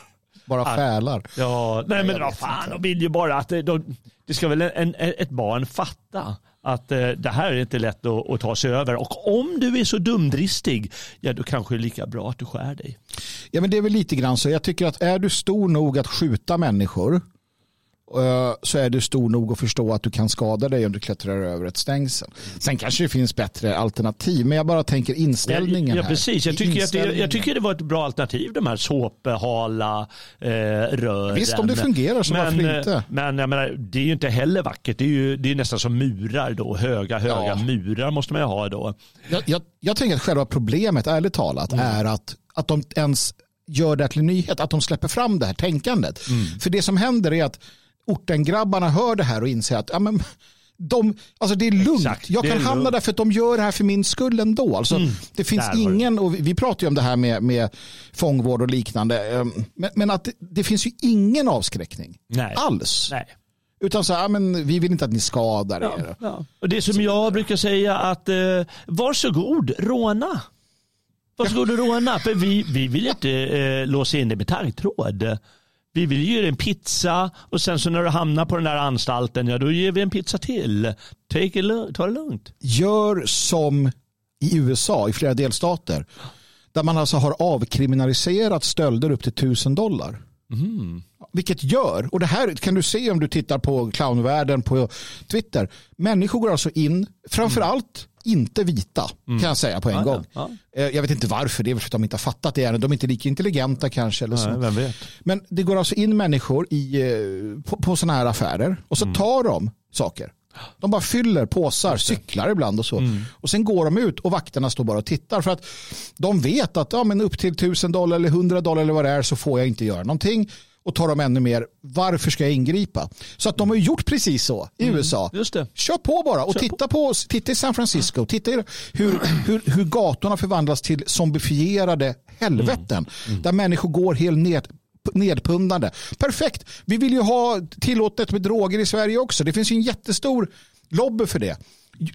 bara fälar. Ja, nej men vad fan, de vill ju bara att de, det ska väl en, ett barn fatta att eh, det här är inte lätt att, att, ta sig över. Och om du är så dumdristig, ja då kanske det är lika bra att du skär dig. Ja men det är väl lite grann så. Jag tycker att är du stor nog att skjuta människor Eh, så är du stor nog att förstå att du kan skada dig om du klättrar över ett stängsel. Sen kanske det finns bättre alternativ, men jag bara tänker inställningen ja, ja, precis. Jag tycker, att det, jag tycker det var ett bra alternativ, de här såpehala eh, rören. Visst, om det fungerar så men, varför inte? Men jag menar, det är ju inte heller vackert. Det är ju det är nästan som murar då. Höga, höga ja. murar måste man ju ha då. Jag, jag, jag tänker att själva problemet, ärligt talat, mm. är att, att de ens gör det till en nyhet, att de släpper fram det här tänkandet. Mm. För det som händer är att ortengrabbarna hör det här och inser att ja, men, de, alltså det är lugnt. Exakt, jag kan hamna lugnt. där för att de gör det här för min skull ändå. Alltså, mm, det finns ingen, och vi pratar ju om det här med, med fångvård och liknande, ehm, men, men att det, det, finns ju ingen avskräckning Nej. alls. Nej. Utan så här, men vi vill inte att ni skadar ja, er. Ja. Och det som jag brukar säga att eh, varsågod, råna. Varsågod och råna. För vi, vi vill inte eh, låsa in det med taggtråd. Vi vill ge dig en pizza och sen så när du hamnar på den där anstalten, ja då ger vi en pizza till. Take it, ta det lugnt. Gör som i USA, i flera delstater, där man alltså har avkriminaliserat stölder upp till tusen dollar. Mm. Vilket gör, och det här kan du se om du tittar på clownvärlden på Twitter, människor går alltså in, framförallt inte vita mm. kan jag säga på en ja, gång. Ja, ja. Eh, jag vet inte varför, det är för att de inte har fattat det än. De är inte lika intelligenta kanske. Eller så. Nej, Men det går alltså in människor i, eh, på, på sådana här affärer och så mm. tar de saker. De bara fyller påsar, cyklar ibland och så. Mm. Och sen går de ut och vakterna står bara och tittar. För att de vet att ja, men upp till tusen dollar eller hundra dollar eller vad det är så får jag inte göra någonting och tar de ännu mer, varför ska jag ingripa? Så att de har gjort precis så i mm, USA. Just det. Kör på bara och titta, på. titta i San Francisco, titta i hur, hur, hur gatorna förvandlas till zombifierade helveten. Mm. Mm. Där människor går helt ned, nedpundande. Perfekt, vi vill ju ha tillåtet med droger i Sverige också. Det finns ju en jättestor lobby för det.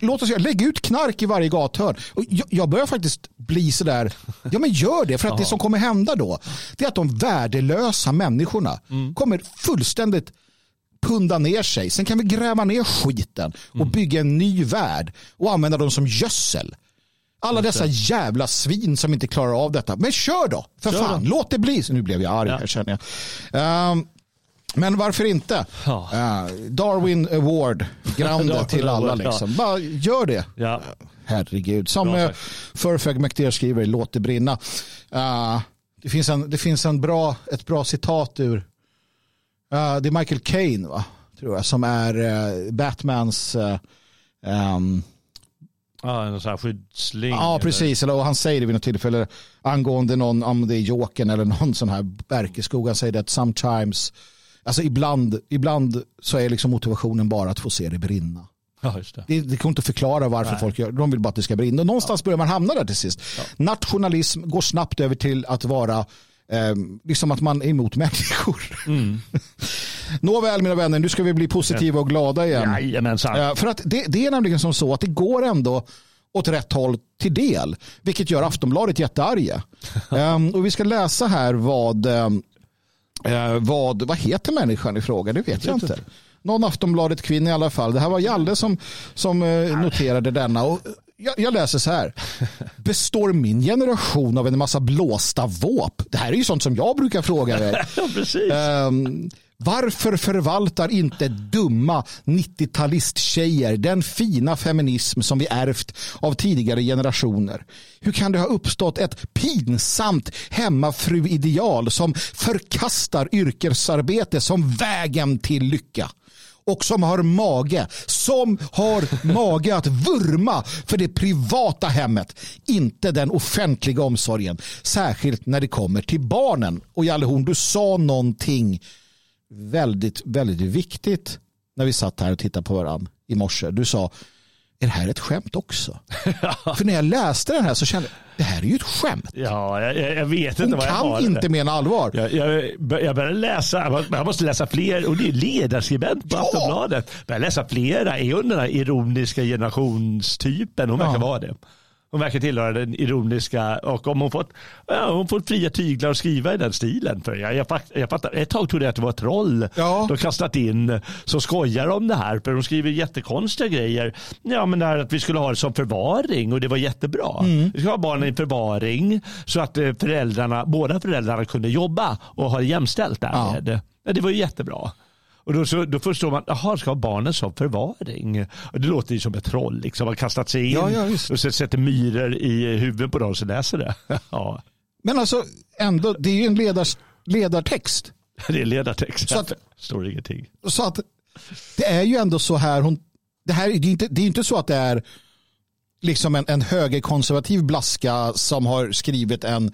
Låt oss lägga ut knark i varje gathörn. Jag, jag börjar faktiskt bli sådär, ja men gör det. För att det som kommer hända då, det är att de värdelösa människorna mm. kommer fullständigt punda ner sig. Sen kan vi gräva ner skiten och mm. bygga en ny värld och använda dem som gödsel. Alla dessa jävla svin som inte klarar av detta. Men kör då, för kör fan. Då. Låt det bli. Så nu blev jag arg ja. här känner jag. Um, men varför inte? Ja. Darwin Award, groundet till alla. Liksom. Bara gör det. Ja. Herregud. Som uh, Furfag McDear skriver, låt det brinna. Uh, det finns, en, det finns en bra, ett bra citat ur, uh, det är Michael Caine va? Tror jag, som är uh, Batmans um, Ja, en sån här skyddsling. Ja, precis. Eller, och han säger det vid något tillfälle angående någon, om det är Jokern eller någon sån här Berkeskog. Han säger det att sometimes Alltså ibland, ibland så är liksom motivationen bara att få se det brinna. Ja, det. Det, det går inte att förklara varför Nej. folk gör De vill bara att det ska brinna. Och någonstans börjar man hamna där till sist. Nationalism går snabbt över till att vara eh, liksom att man är emot människor. Mm. Nåväl mina vänner, nu ska vi bli positiva och glada igen. Jajamensan. Eh, För att det, det är nämligen som så att det går ändå åt rätt håll till del. Vilket gör Aftonbladet jättearga. um, och vi ska läsa här vad, um, eh, vad, vad heter människan i fråga, det vet jag inte. Någon Aftonbladet kvinna i alla fall. Det här var Jalle som, som eh, noterade denna. Och jag, jag läser så här. Består min generation av en massa blåsta våp? Det här är ju sånt som jag brukar fråga. Ja, precis. Ehm, varför förvaltar inte dumma 90-talisttjejer den fina feminism som vi ärvt av tidigare generationer? Hur kan det ha uppstått ett pinsamt hemmafruideal som förkastar yrkesarbete som vägen till lycka? och som har mage, som har mage att vurma för det privata hemmet, inte den offentliga omsorgen, särskilt när det kommer till barnen. Och Jalle Horn, du sa någonting väldigt, väldigt viktigt när vi satt här och tittade på varandra i morse. Du sa, är det här ett skämt också? För när jag läste den här så kände jag, det här är ju ett skämt. Ja, jag, jag- vet Hon inte vad jag har. kan inte mena allvar. Jag, jag, jag började läsa, jag måste- läsa fler, och det är ledarskribent på Ja. Aftonbladet. Jag började läsa flera, är hon den här ironiska generationstypen? Hon verkar Ja. vara det. Hon verkar tillhöra den ironiska och om hon fått, ja, hon fått fria tyglar att skriva i den stilen. För jag, jag, jag fattar, ett tag trodde jag att det var ett troll Ja. de kastat in som skojar om det här. För de skriver jättekonstiga grejer. Ja men här att vi skulle ha det som förvaring och det var jättebra. Mm. Vi ska ha barnen i förvaring så att eh, föräldrarna, båda föräldrarna kunde jobba och ha det jämställt därmed. Ja. det var ju jättebra. Och då, så, då förstår man, jaha, ska ha barnen som förvaring? Och det låter ju som ett troll, liksom. har kastat sig in Ja, ja, och så sätter myror i huvudet på dem som läser det. ja, Men alltså, ändå, det är ju en ledars, ledartext. det är ledartext. Så att- det står ingenting. Så att det är ju ändå så här, hon, det, här det, är inte, det är inte så att det är liksom en, en högerkonservativ blaska som har skrivit en,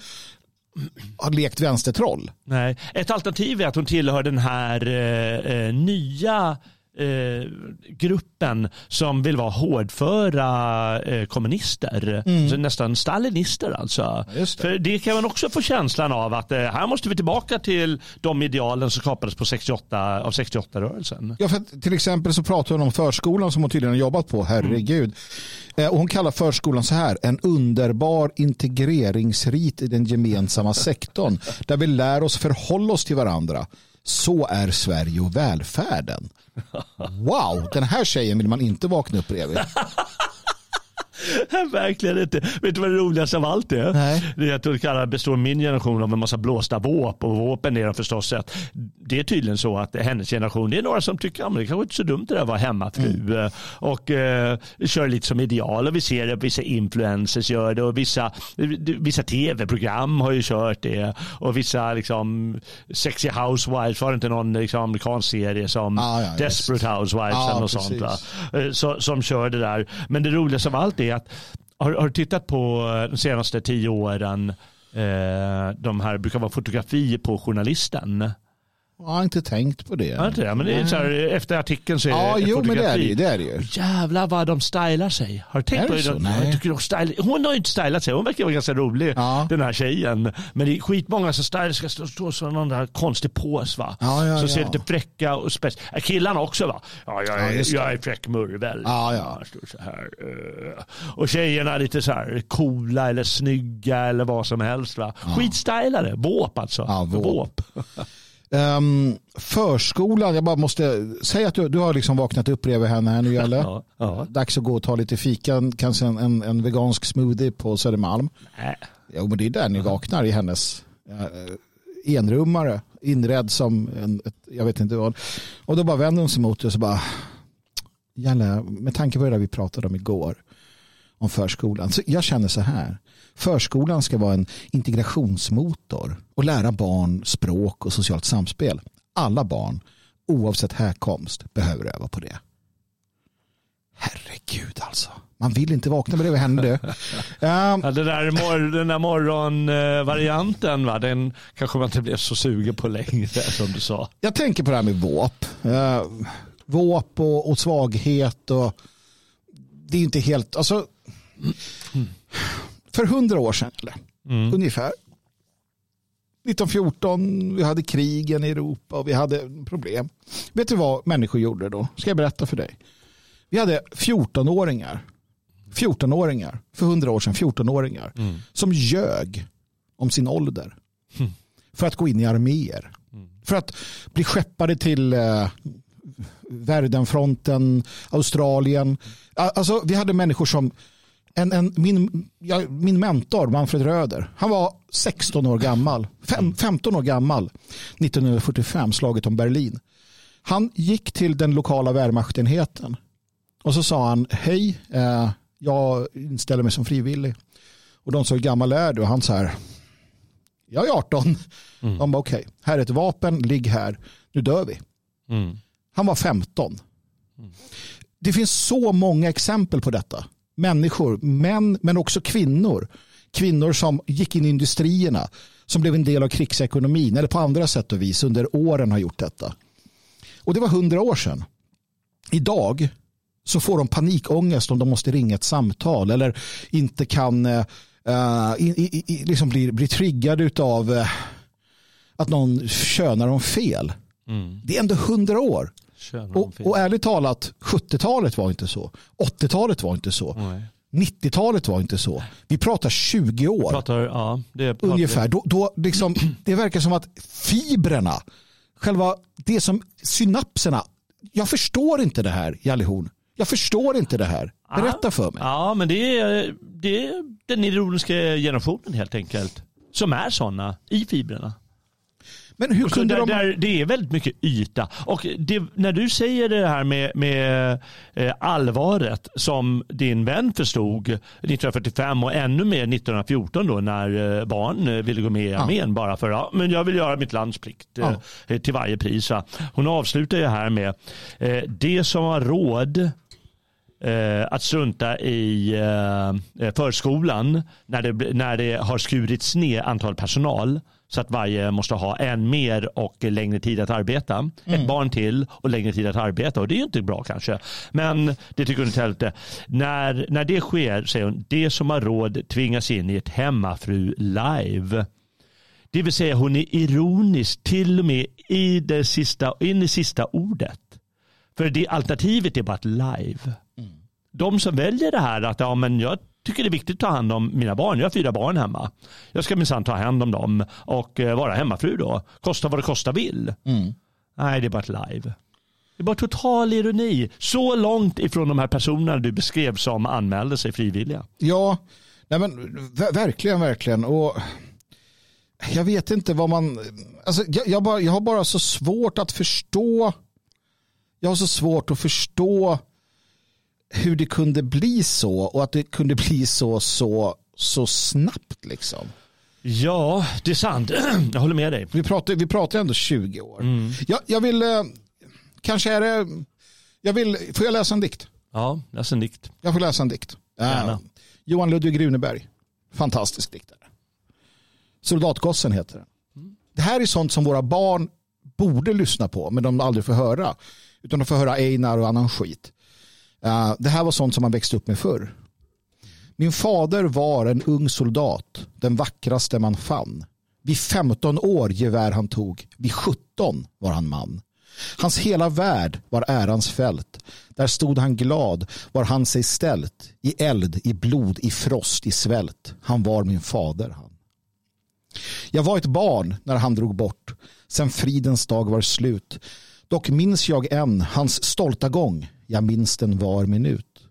har lekt vänstertroll. Nej. Ett alternativ är att hon tillhör den här eh, eh, nya eh, gruppen som vill vara hårdföra eh, kommunister. Så nästan stalinister alltså. just det. För det kan man också få känslan av att eh, här måste vi tillbaka till de idealen som skapades på 68, av 68-rörelsen. Ja, för till exempel så pratar hon om förskolan som hon tydligen har jobbat på, herregud. Eh, Och hon kallar förskolan så här, en underbar integreringsrit i den gemensamma sektorn där vi lär oss förhålla oss till varandra. Så är Sverige och välfärden. Wow, den här tjejen vill man inte vakna upp bredvid. Verkligen inte. Vet du vad det roligaste av allt är? Nej. Det att hon kallar består min generation av en massa blåsta våp och våpen är de förstås. Att det är tydligen så att hennes generation, det är några som tycker att det kanske inte är så dumt det där att vara hemmafru Mm. och eh, kör lite som ideal och vi ser att vissa influencers gör det och vissa, vissa tv-program har ju kört det och vissa liksom sexy housewives var det inte någon liksom, amerikansk serie som Ah, ja, Desperate Housewives Ja, eller något precis. sånt va? Eh, så, som kör det där. Men det roligaste av allt är att har, har du tittat på eh, de senaste tio åren eh, de här brukar vara fotografier på journalisten. Jag har inte tänkt på det. Ja, det, men det är så här, efter artikeln så är Ja, det jo, men det är det fotografi. Det är det ju. Jävlar vad de stylar sig. Har du tänkt Är på det så? De- Nej. Tycker de stylar, hon har ju inte stylat sig. Hon verkar vara ganska rolig Ja. den här tjejen. Men det är skitmånga som stylar ska stå, som någon där konstig pås va. Ja, ja, som ser ja. lite fräcka och spets. Äh, Killarna också va. Ja, jag Ja, är, det. jag är fräck murvel. Ja, ja. Så här. eh. Och tjejerna lite så här coola eller snygga eller vad som helst va. Skitstylade. Våp alltså. Ja, våp. Um, förskolan, jag bara måste säga att du, du har liksom vaknat upp bredvid henne här nu Jalle. Ja, ja. Dags att gå och ta lite fika, kanske en, en, en vegansk smoothie på Södermalm. Nej. Jo men det är där ni vaknar i hennes eh, enrummare, inredd som en, ett, jag vet inte vad. Och då bara vänder hon sig mot dig och så bara, Jalle, med tanke på det där vi pratade om igår, om förskolan, så jag känner så här. Förskolan ska vara en integrationsmotor och lära barn språk och socialt samspel. Alla barn, oavsett härkomst, behöver öva på det. Herregud alltså. Man vill inte vakna med det. Vad hände? um, ja, det där mor den där morgonvarianten, va? den kanske man inte blev så sugen på längre som du sa. Jag tänker på det här med våp. Uh, våp och, och, svaghet. Och, det är inte helt... Alltså. För hundra år sedan, eller, mm. ungefär, 1914, vi hade krigen i Europa och vi hade problem. Vet du vad människor gjorde då? Ska jag berätta för dig? Vi hade 14-åringar. 14-åringar, för 100 år sedan, 14-åringar mm. som ljög om sin ålder. Mm. För att gå in i arméer. Mm. För att bli skeppade till eh, Verdenfronten, Australien. Alltså, vi hade människor som en, en, min, ja, min mentor Manfred Röder, han var 16 år gammal, fem, 15 år gammal 1945, slaget om Berlin. Han gick till den lokala Wehrmachtenheten och så sa han hej, eh, jag inställer mig som frivillig. Och de sa hur gammal är du? Och han sa här, jag är 18. Mm. De bara okej, okay, här är ett vapen, ligg här, nu dör vi. Mm. Han var 15. Mm. Det finns så många exempel på detta människor, män men också kvinnor. Kvinnor som gick in i industrierna, som blev en del av krigsekonomin eller på andra sätt och vis under åren har gjort detta. Och det var hundra år sedan. Idag så får de panikångest om de måste ringa ett samtal eller inte kan uh, i, i, liksom bli, bli triggade av uh, att någon könar dem fel. Mm. Det är ändå hundra år. Och, och ärligt talat, 70-talet var inte så. 80-talet var inte så. 90-talet var inte så. Vi pratar 20 år. Pratar, ja, det pratar ungefär. Då, då liksom, det verkar som att fibrerna, själva det som synapserna, jag förstår inte det här, Jallihorn. Jag förstår inte det här. Berätta för mig. Ja, men det är, det är den ironiska generationen helt enkelt. Som är sådana i fibrerna. Men hur kunde där, de... Där, det är väldigt mycket yta. Och det, när du säger det här med, med eh, allvaret som din vän förstod 1945 och ännu mer 1914 då när eh, barn eh, ville gå med i armén ja. bara för att men jag vill göra mitt lands plikt ja. till varje pris. Hon avslutar ju här med det som har råd att strunta i förskolan när det, när det har skurits ner antal personal så att varje måste ha en mer och längre tid att arbeta. Mm. Ett barn till och längre tid att arbeta. Och det är ju inte bra kanske. Men det tycker hon inte heller. När, när det sker, säger hon, det som har råd tvingas in i ett hemmafru live. Det vill säga hon är ironisk till och med i det sista, in i sista ordet. För det alternativet är bara ett live. Mm. De som väljer det här att ja, men jag tycker det är viktigt att ta hand om mina barn. Jag har fyra barn hemma. Jag ska minsann ta hand om dem och eh, vara hemmafru då. Kosta vad det kosta vill. Mm. Nej, det är bara ett live. Det är bara total ironi. Så långt ifrån de här personerna du beskrev som anmälde sig frivilliga. Ja, nej men, verkligen, verkligen. Och jag vet inte vad man... Alltså, jag, jag, bara, jag har bara så svårt att förstå. Jag har så svårt att förstå hur det kunde bli så och att det kunde bli så så, så snabbt liksom. Ja, det är sant. Jag håller med dig. Vi pratar, vi pratar ändå 20 år. Mm. Jag, jag vill, eh, kanske är det, jag vill, får jag läsa en dikt? Ja, läs en dikt. Jag får läsa en dikt. Gärna. Uh, Johan Ludvig Runeberg, fantastisk diktare. Soldatgossen heter den. Mm. Det här är sånt som våra barn borde lyssna på, men de aldrig får höra. Utan de får höra Einar och annan skit. Uh, det här var sånt som man växte upp med förr. Min fader var en ung soldat, den vackraste man fann. Vid 15 år gevär han tog, vid 17 var han man. Hans hela värld var ärans fält. Där stod han glad, var han sig ställt. I eld, i blod, i frost, i svält. Han var min fader han. Jag var ett barn när han drog bort. Sen fridens dag var slut. Dock minns jag än hans stolta gång jag minns den var minut.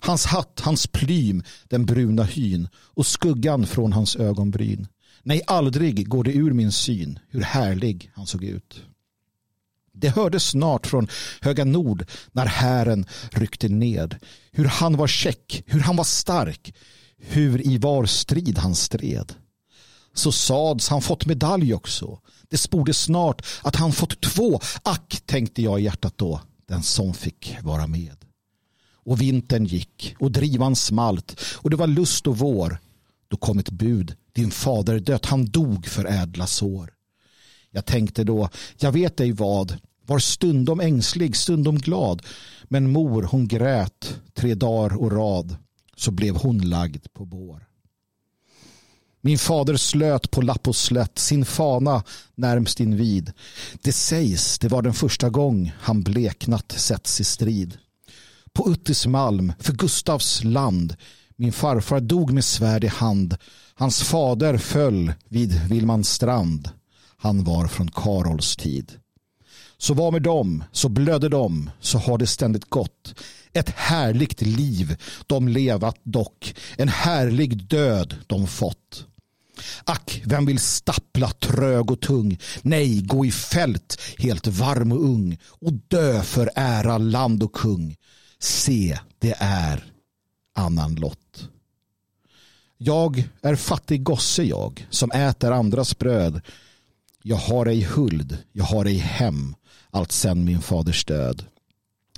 Hans hatt, hans plym, den bruna hyn och skuggan från hans ögonbryn. Nej, aldrig går det ur min syn hur härlig han såg ut. Det hördes snart från höga nord när hären ryckte ned. Hur han var käck, hur han var stark, hur i var strid han stred. Så sads han fått medalj också. Det sporde snart att han fått två. Ack, tänkte jag i hjärtat då den som fick vara med. och vintern gick och drivan smalt och det var lust och vår. Då kom ett bud, din fader dött, han dog för ädla sår. Jag tänkte då, jag vet ej vad, var stundom ängslig, stundom glad. Men mor hon grät tre dagar och rad, så blev hon lagd på bår. Min fader slöt på lapp och slätt sin fana närmst invid. Det sägs det var den första gång han bleknat setts i strid. På uttis malm för Gustavs land, min farfar dog med svärd i hand. Hans fader föll vid Vilmanstrand. Han var från Karols tid. Så var med dem, så blödde de, så har det ständigt gått. Ett härligt liv de levat dock, en härlig död de fått. Ack, vem vill stappla trög och tung? Nej, gå i fält helt varm och ung och dö för ära, land och kung. Se, det är annan lott. Jag är fattig gosse jag, som äter andras bröd. Jag har ej huld, jag har ej hem, allt sen min faders död.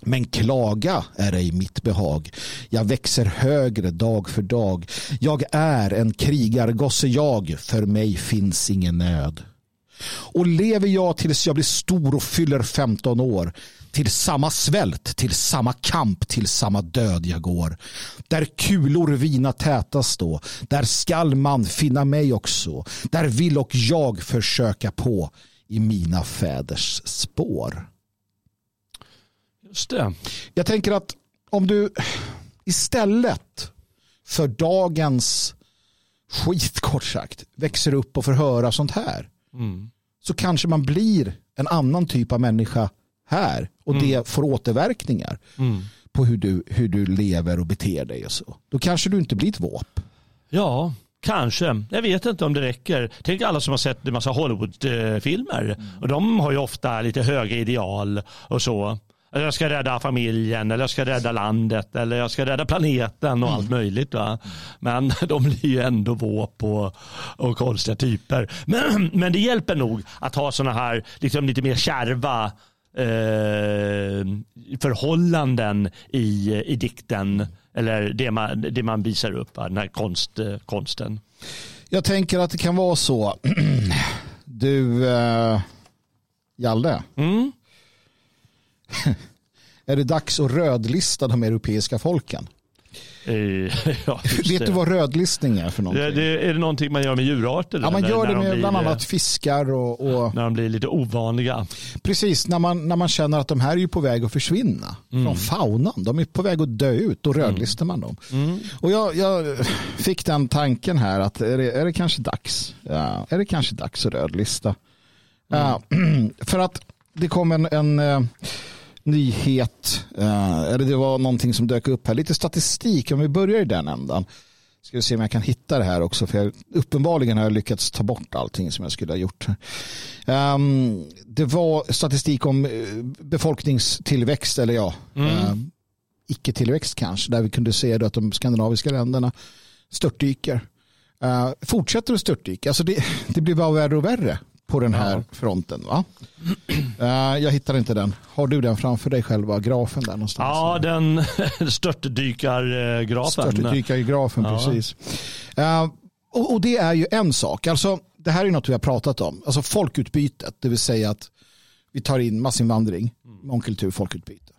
Men klaga är ej mitt behag. Jag växer högre dag för dag. Jag är en krigargosse jag, för mig finns ingen nöd. Och lever jag tills jag blir stor och fyller 15 år, till samma svält, till samma kamp, till samma död jag går. Där kulor vina tätast då, där skall man finna mig också. Där vill och jag försöka på i mina fäders spår. Just det. Jag tänker att om du istället för dagens skit kort sagt växer upp och får höra sånt här Mm. så kanske man blir en annan typ av människa här och det får återverkningar Mm. på hur du, hur du lever och beter dig och så. Då kanske du inte blir ett våp. Ja, kanske. Jag vet inte om det räcker. Tänk alla som har sett en massa Hollywoodfilmer. Och de har ju ofta lite höga ideal och så. Jag ska rädda familjen eller jag ska rädda landet eller jag ska rädda planeten och allt möjligt. Va? Men de blir ju ändå våp och, och konstiga typer. Men, men det hjälper nog att ha sådana här liksom lite mer kärva eh, förhållanden i, i dikten eller det man, det man visar upp, va? den här konst, konsten. Jag tänker att det kan vara så. Du, eh, Hjalle, Mm. är det dags att rödlista de europeiska folken? Eh, ja, Vet du vad rödlistning är för någonting? Det, är det någonting man gör med djurarter? ja, man eller gör när det de med blir, bland eh, annat fiskar och, och När de blir lite ovanliga. precis när man, när man känner att de här är på väg att försvinna Mm. från faunan. De är på väg att dö ut. Då rödlistar man dem. Mm. Och jag, jag fick den tanken här att är det, är det kanske dags? Ja, är det kanske dags att rödlista? Ja, för att det kom en, en eh, nyhet, eh, eller det var någonting som dök upp här, lite statistik om vi börjar i den ändan. Ska vi se om jag kan hitta det här också, för jag, uppenbarligen har jag lyckats ta bort allting som jag skulle ha gjort. Ehm, det var statistik om eh, befolkningstillväxt, eller ja, eh, icke-tillväxt kanske, där vi kunde se att de skandinaviska länderna störtdyker. Uh, fortsätter att störtdyka. Alltså det, det blir bara värre och värre på den här Ja. fronten. Va? Eh, jag hittar inte den. Har du den framför dig själva, grafen där någonstans? Ja, den störtdykargrafen. Störtdykargrafen, Ja. precis. Eh, och, och det är ju en sak. Alltså, det här är något vi har pratat om. Alltså folkutbytet, det vill säga att vi tar in massinvandring, mångkultur, folkutbyte.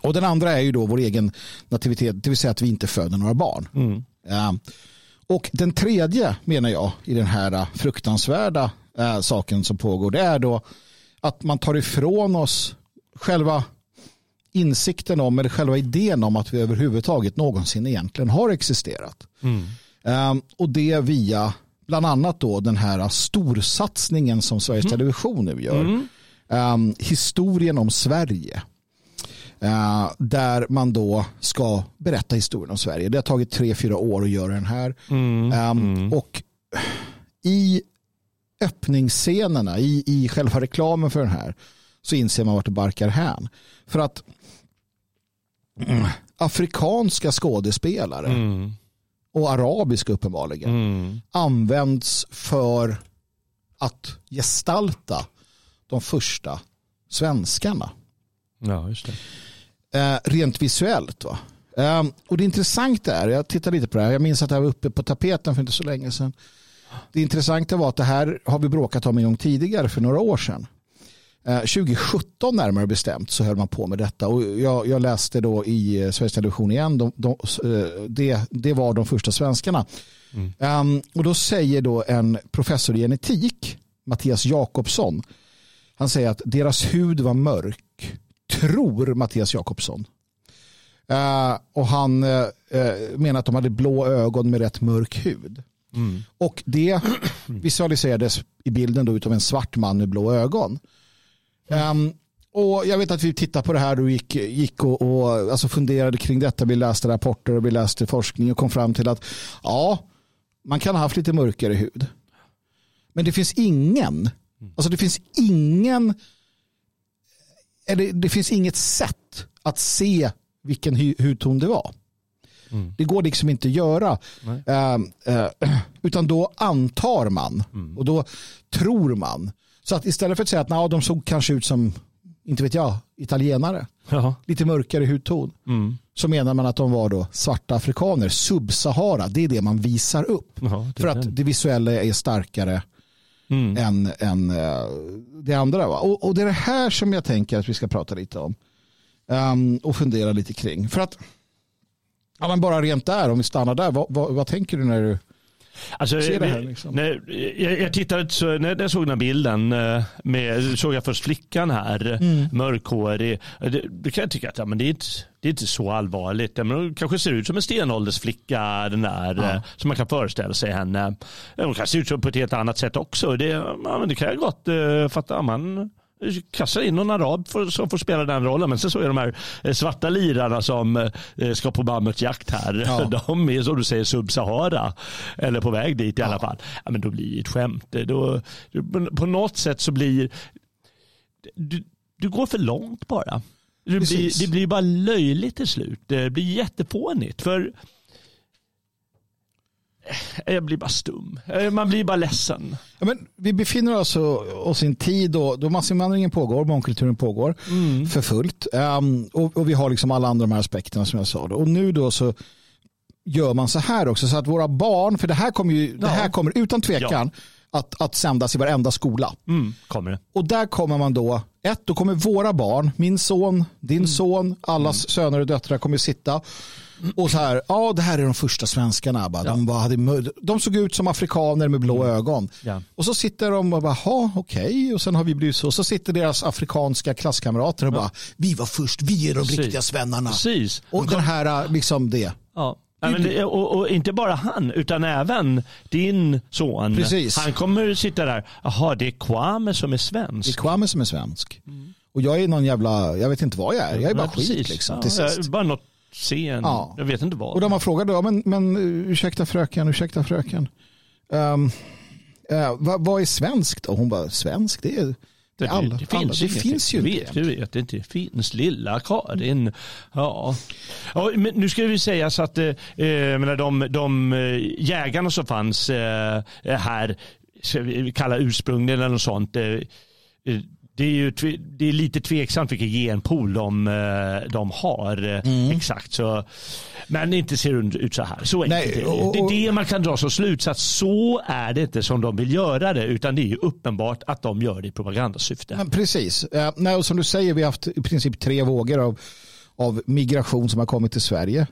Och den andra är ju då vår egen nativitet, det vill säga att vi inte föder några barn. Mm. Eh, och den tredje menar jag i den här eh, fruktansvärda eh, saken som pågår det är då att man tar ifrån oss själva insikten om eller själva idén om att vi överhuvudtaget någonsin egentligen har existerat. Mm. Eh, och det via bland annat då den här storsatsningen som Sveriges Television nu gör. Mm. Eh, historien om Sverige. Eh, där man då ska berätta historien om Sverige. Det har tagit tre, fyra år att göra den här. Mm. Um, Och i öppningsscenerna, i, i själva reklamen för den här, så inser man vart det barkar hän. För att mm, afrikanska skådespelare Mm. och arabiska uppenbarligen Mm. används för att gestalta de första svenskarna. Ja, just det. Eh, rent visuellt. Va? Eh, och det intressanta är, jag tittar lite på det här, jag minns att det här var uppe på tapeten för inte så länge sedan. Det intressanta var att det här har vi bråkat om en gång tidigare för några år sedan. 2017 eh, närmare bestämt så höll man på med detta och jag, jag läste då i eh, Sveriges Television igen, de, de, eh, det, det var de första svenskarna. Mm. Um, och då säger då en professor i genetik, Mattias Jakobsson, han säger att deras hud var mörk, tror Mattias Jakobsson. Uh, och han uh, menar att de hade blå ögon med rätt mörk hud. Mm. Och det visualiserades i bilden då utav en svart man med blå ögon. Um, och jag vet att vi tittade på det här och gick, gick och, och alltså funderade kring detta. Vi läste rapporter och vi läste forskning och kom fram till att ja, man kan ha haft lite mörkare hud. Men det finns ingen, alltså det finns ingen, eller det finns inget sätt att se vilken hudton det var. Mm. Det går liksom inte att göra. Uh, uh, utan då antar man mm. och då tror man. Så att istället för att säga att nah, de såg kanske ut som, inte vet jag, italienare. Jaha. Lite mörkare hudton. Mm. Så menar man att de var då svarta afrikaner, subsahara. Det är det man visar upp. Jaha, för att det visuella är starkare mm. än, än uh, det andra. Va? Och, och, det är det här som jag tänker att vi ska prata lite om. Um, och fundera lite kring. För att, ja, men bara rent där, om vi stannar där, vad, vad, vad tänker du när du Alltså, det här, liksom. när, jag, jag tittade, så, när jag såg den här bilden, eh, med, såg jag först flickan här, mm. mörkhårig. Det kan jag tycka att ja, men det, är inte, det är inte så allvarligt. Men kanske ser ut som en stenåldersflicka, den där, ja. Eh, som man kan föreställa sig henne. Hon kan se ut på ett helt annat sätt också. Det, ja, men det kan jag gott uh, fatta. Man, kastar in någon arab för, som får spela den rollen. Men sen så är de här eh, svarta lirarna som eh, ska på mammutjakt här. Ja. De är som du säger sub-Sahara. Eller på väg dit i ja. alla fall. Ja, men då blir det ett skämt. Då, på något sätt så blir du, du går för långt bara. Det blir, det blir bara löjligt till slut. Det blir jättefånigt. För jag blir bara stum. Eh, man blir bara ledsen. Ja, men vi befinner oss, oss i en tid då, då massinvandringen pågår, mångkulturen pågår mm. för fullt. Um, och, och, vi har liksom alla andra de här aspekterna som jag sa. Då. Och nu då så gör man så här också så att våra barn, för det här kommer ju, ja. det här kommer utan tvekan ja. att, att sändas i varenda skola. Mm, kommer det. Och där kommer man då, ett, då kommer våra barn, min son, din mm. son, allas mm. söner och döttrar kommer sitta och så här, ja det här är de första svenskarna. Bara. De, bara hade, de såg ut som afrikaner med blå mm. ögon. Ja. Och så sitter de och bara, ja okej. Okay. Och sen har vi blivit så. Och så sitter deras afrikanska klasskamrater och ja. bara, vi var först, vi är de Precis. riktiga svennarna. Precis. Och den här, liksom det. Ja. Men, och, och, inte bara han, utan även din son. Precis. Han kommer sitta där, jaha det är Kwame som är svensk. Det är Kwame som är svensk. Mm. Och jag är någon jävla, jag vet inte vad jag är, jag är bara ja, skit liksom. Ja, till sist. Bara något scen. Ja. Jag vet inte vad. Och de har frågat då, men, men ursäkta fröken, ursäkta fröken. Um, uh, vad, vad är svenskt då? Hon bara, svensk, det är det, alla, det, finns, alla, det finns ju du vet, Du vet inte, det finns lilla Karin. Ja. ja men nu ska vi säga så att eh, menar, de, de eh, jägarna som fanns eh, här, vi kalla ursprungligen eller något sånt, eh, det är ju det är lite tveksamt vilken genpool de, eh, de har eh, mm. exakt. Så, men inte ser det ut så här. Så Nej, och, och, det är det man kan dra som slutsats. Så är det inte som de vill göra det utan det är ju uppenbart att de gör det i propagandasyfte. Men precis. Uh, nej, och som du säger, vi har haft i princip tre vågor av, av migration som har kommit till Sverige.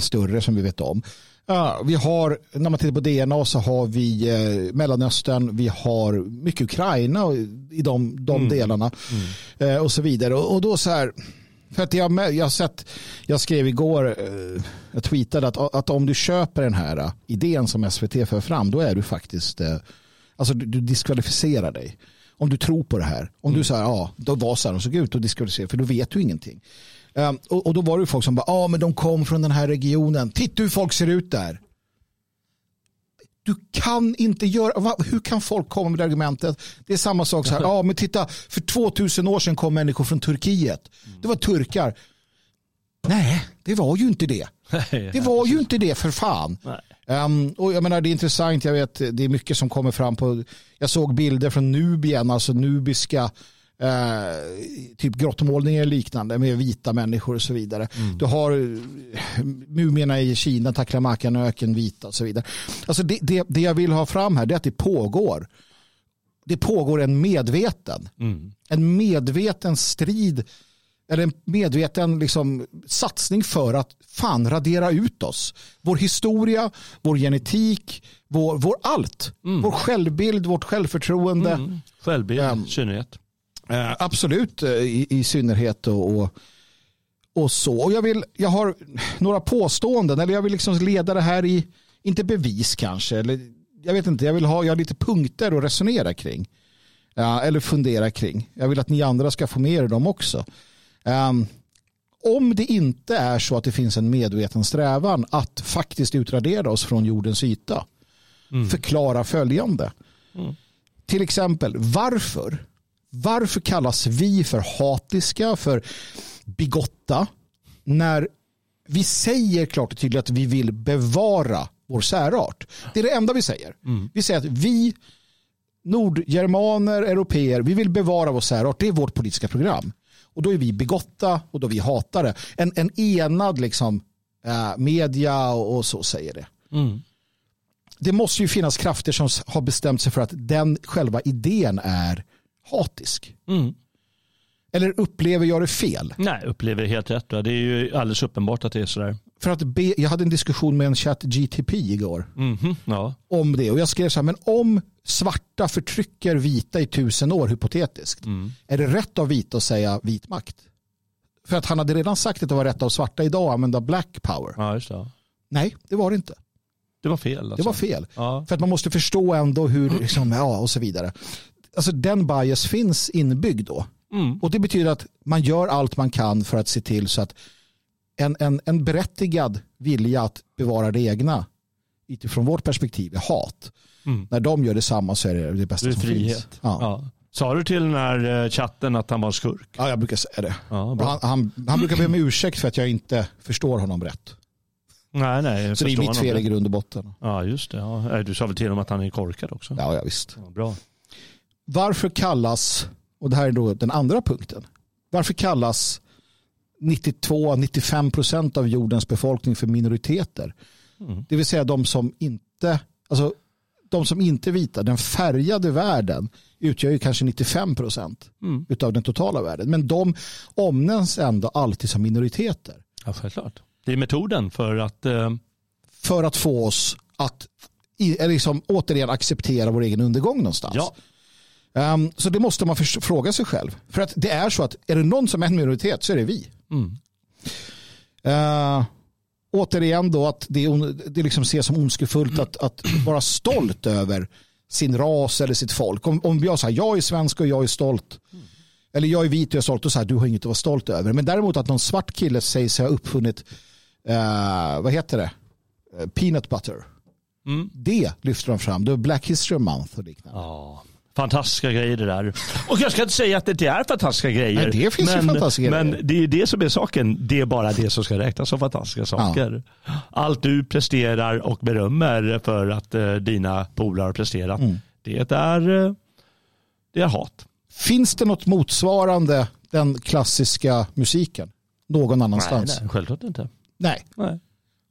Större som vi vet om. Ja, vi har, när man tittar på DNA så har vi eh, Mellanöstern, vi har mycket Ukraina i de, de mm. delarna mm. Eh, och så vidare. Och, och, då så här, för att jag, jag, sett, jag skrev igår, eh, jag tweetade att, att om du köper den här idén som SVT för fram, då är du faktiskt, alltså du, du diskvalificerar dig. Om du tror på det här, om mm. du säger ja, då var så här de såg ut, då diskvalificerar för då vet du ingenting. Um, och, och, då var det folk som bara, ja ah, men de kom från den här regionen. Titta hur folk ser ut där. Du kan inte göra, va, hur kan folk komma med det argumentet? Det är samma sak så här, ja ah, men titta, för 2000 år sedan kom människor från Turkiet. Det var turkar. Nej, det var ju inte det. Det var ju inte det för fan. Um, och jag menar det är intressant, jag vet det är mycket som kommer fram på, jag såg bilder från Nubien, alltså nubiska Eh, typ grottmålningar och liknande med vita människor och så vidare. Mm. Du har eh, mumierna i Kina, Taklamakanöken, vita och så vidare. Alltså det, det, det jag vill ha fram här är att det pågår. Det pågår en medveten, Mm. en medveten strid eller en medveten liksom, satsning för att fan radera ut oss. Vår historia, vår genetik, vår, vår allt. Vår självbild, vårt självförtroende. Mm. Självbild Um, i synnerhet. Eh, absolut eh, i, i synnerhet och, och, och så. Och jag, vill, jag har några påståenden, eller jag vill liksom leda det här i, inte bevis kanske, eller jag vet inte, jag vill ha jag har lite punkter att resonera kring. Ja, eller fundera kring. Jag vill att ni andra ska få med er dem också. Ehm, om det inte är så att det finns en medveten strävan att faktiskt utradera oss från jordens yta. Förklara följande. Till exempel, varför? Varför kallas vi för hatiska, för bigotta, när vi säger klart och tydligt att vi vill bevara vår särart. Det är det enda vi säger. Vi säger att vi nordgermaner, europeer, vi vill bevara vår särart. Det är vårt politiska program. Och då är vi bigotta och då är vi hatare. En, en enad liksom, eh, media och, och så säger det. Mm. Det måste ju finnas krafter som har bestämt sig för att den själva idén är hatisk. Mm. Eller upplever jag det fel? Nej, upplever det helt rätt. Det är ju alldeles uppenbart att det är sådär. För att be, jag hade en diskussion med en chatt GTP igår Mhm, Ja. om det och jag skrev så här, men om svarta förtrycker vita i tusen år hypotetiskt, Mm. är det rätt av vita att säga vit makt? För att han hade redan sagt att det var rätt av svarta idag att använda black power. ja, det. Nej, det var det inte. Det var fel. Alltså. Det var fel. Ja. För att man måste förstå ändå hur, liksom, ja och så vidare. Alltså den bias finns inbyggd då. Mm. Och det betyder att man gör allt man kan för att se till så att en, en, en berättigad vilja att bevara det egna utifrån vårt perspektiv är hat. Mm. När de gör detsamma så är det det bästa Det är som frihet. finns. Ja. Ja. Sa du till den här eh, chatten att han var skurk? ja, jag brukar säga det. Ja, han, han, han brukar be om ursäkt för att jag inte förstår honom rätt. Nej, nej. Så det är mitt fel i grund och botten. Ja, just det. Ja. Eh, Du sa väl till honom att han är korkad också? Ja, ja visst. Ja, bra. Varför kallas, och det här är då den andra punkten, varför kallas 92-95 procent av jordens befolkning för minoriteter? Mm. Det vill säga de som inte, alltså de som inte är vita, den färgade världen utgör ju kanske 95 procent Mm. utav den totala världen. Men de omnämns ändå alltid som minoriteter. Ja, självklart. Det är metoden för att... Eh, För att få oss att i, liksom, återigen acceptera vår egen undergång någonstans. ja. Ehm, så det måste man fråga sig själv. För att det är så att är det någon som är en minoritet så är det vi. Mm. Uh, återigen då att det, det liksom ses som ondskefullt att, att vara stolt över sin ras eller sitt folk. Om, om jag säger jag är svensk och jag är stolt. Eller jag är vit och jag är stolt och så här, du har inget att vara stolt över. Men däremot att någon svart kille säger sig ha uppfunnit, eh, vad heter det, Eh, peanut butter. Mm. Det lyfter de fram. Det är Black History Month och liknande. Ja. Fantastiska grejer det där. Och jag ska inte säga att det inte är fantastiska grejer. Nej, det finns ju men, fantastiska Men grejer. det är det som är saken. Det är bara det som ska räknas som fantastiska saker. Allt du presterar och berömmer för att eh, dina polare har presterat. Mm. Det är, eh, det är hat. Finns det något motsvarande den klassiska musiken någon annanstans? Nej, nej, självklart inte. Nej. Nej.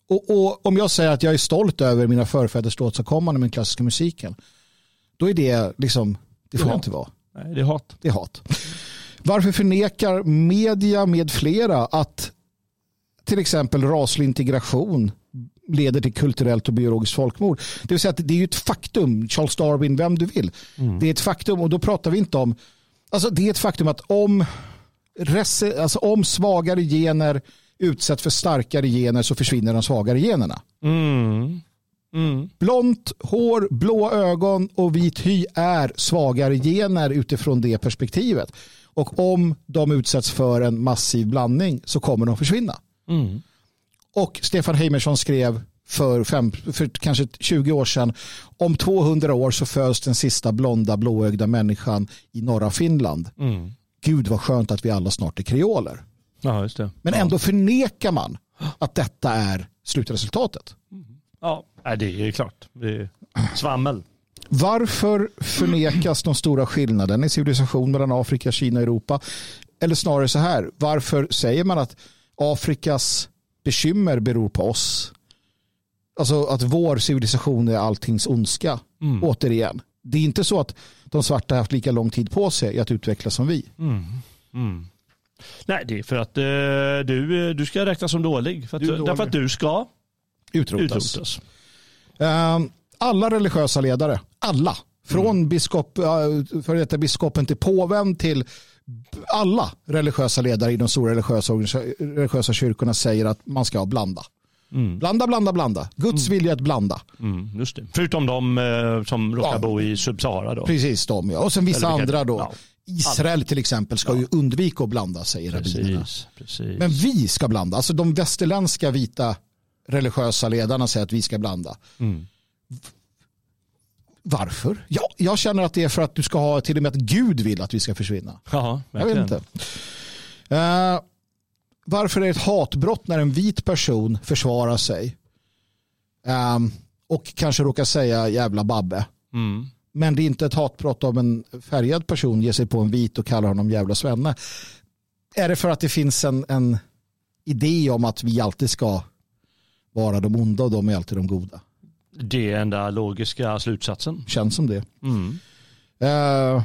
Och, och om jag säger att jag är stolt över mina förfäders åstadkommande med den klassiska musiken, då är det liksom, det får Ja. inte vara. nej, det är hat. Det är hat. Varför förnekar media med flera att till exempel raslig integration leder till kulturellt och biologiskt folkmord? Det vill säga att det är ju ett faktum, Charles Darwin, vem du vill. Det är ett faktum och då pratar vi inte om, alltså det är ett faktum att om, alltså om svagare gener utsätts för starkare gener så försvinner de svagare generna. Mm. Mm. Blont hår, blå ögon och vit hy är svagare gener utifrån det perspektivet. Och om de utsätts för en massiv blandning så kommer de försvinna. Mm. Och Stefan Heimersson skrev för, fem, för kanske 20 år sedan om 200 år så föds den sista blonda blåögda människan i norra Finland. Mm. Gud vad skönt att vi alla snart är kreoler. Ja. Men ändå förnekar man att detta är slutresultatet. Ja, det är klart. Det är svammel. Varför förnekas de stora skillnaderna i civilisation mellan Afrika, Kina och Europa? Eller snarare så här, varför säger man att Afrikas bekymmer beror på oss? Alltså att vår civilisation är alltings ondska. Mm. Återigen, det är inte så att de svarta har haft lika lång tid på sig att utvecklas som vi. Mm. Mm. Nej, det är för att uh, du, du ska räknas som dålig. För att, dålig. Därför att du ska utrotas. utrotas. Uh, alla religiösa ledare, alla, från mm. biskop, uh, för detta biskopen till påven till alla religiösa ledare i de stora religiösa, religiösa kyrkorna säger att man ska blanda. Mm. Blanda, blanda, blanda. Guds mm. vilja att blanda. Mm, just det. Förutom de eh, som råkar ja. bo i Subsahara. Då. Precis de ja. Och sen vissa andra då. Ja. Israel till exempel ska ja. ju undvika att blanda säger rabbinerna. Men vi ska blanda. Alltså de västerländska vita religiösa ledarna säger att vi ska blanda. Mm. Varför? Ja, jag känner att det är för att du ska ha till och med att Gud vill att vi ska försvinna. Jaha, jag vet inte. Uh, varför är det ett hatbrott när en vit person försvarar sig um, och kanske råkar säga jävla babbe? Mm. Men det är inte ett hatbrott om en färgad person ger sig på en vit och kallar honom jävla svenne. Är det för att det finns en, en idé om att vi alltid ska vara de onda och de är alltid de goda? Det är enda logiska slutsatsen. Känns som det. Mm. Uh,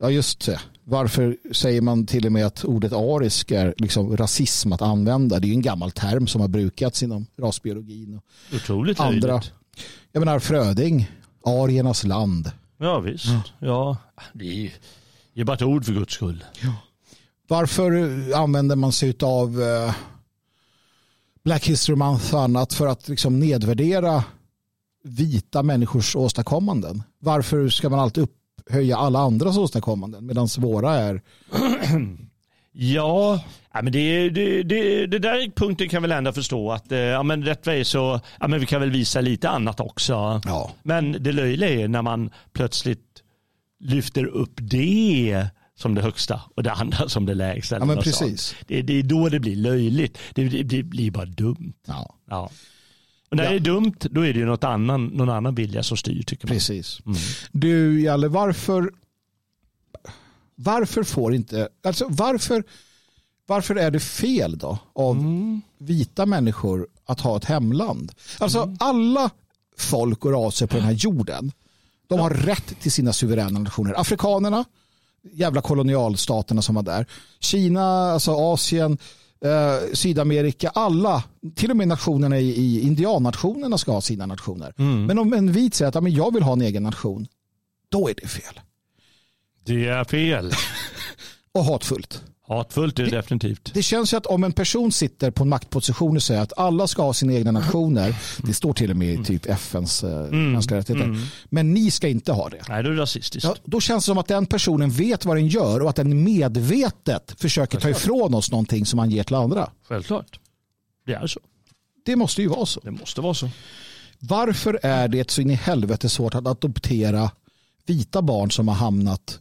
ja, just det. Varför säger man till och med att ordet arisk är liksom rasism att använda? Det är ju en gammal term som har brukats inom rasbiologin. Och Otroligt andra. Löjligt. Jag menar Fröding, ariernas land. Ja visst. Ja. ja det är ju bara ett ord för guds skull. Ja. Varför använder man sig av uh, Black History Month och annat för att liksom nedvärdera vita människors åstadkommanden? Varför ska man alltid upphöja alla andras åstadkommanden medan våra är Ja, men det, det, det, det där punkten kan väl ändå förstå att eh, ja, men rätt väg så ja, men vi kan väl visa lite annat också. Ja. Men det löjliga är när man plötsligt lyfter upp det som det högsta och det andra som det lägsta. Ja, men precis. Det, det, är då det blir löjligt. Det, det, det blir bara dumt. Ja. ja. Och när ja. det är dumt, då är det ju något annan, någon annan vilja som styr. Tycker man. Precis. Mm. Du, Jalle, varför, varför får inte, alltså varför, varför är det fel då av mm. vita människor att ha ett hemland? Alltså mm. alla folk och raser på den här jorden, de har rätt till sina suveräna nationer. Afrikanerna, jävla kolonialstaterna som var där. Kina, alltså Asien, eh, Sydamerika, alla, till och med nationerna i, i indiannationerna ska ha sina nationer. Mm. Men om en vit säger att ja, men jag vill ha en egen nation, då är det fel. Det är fel. och hatfullt. Hatfullt är det, det definitivt. Det känns ju att om en person sitter på en maktposition och säger att alla ska ha sina egna nationer, det står till och med i typ FNs eh, mm. mänskliga rättigheter, mm. men ni ska inte ha det. Nej, då är det rasistiskt. Ja, då känns det som att den personen vet vad den gör och att den medvetet försöker Självklart. ta ifrån oss någonting som man ger till andra. Självklart. Det är så. Det måste ju vara så. Det måste vara så. Varför är det så in i helvete svårt att adoptera vita barn som har hamnat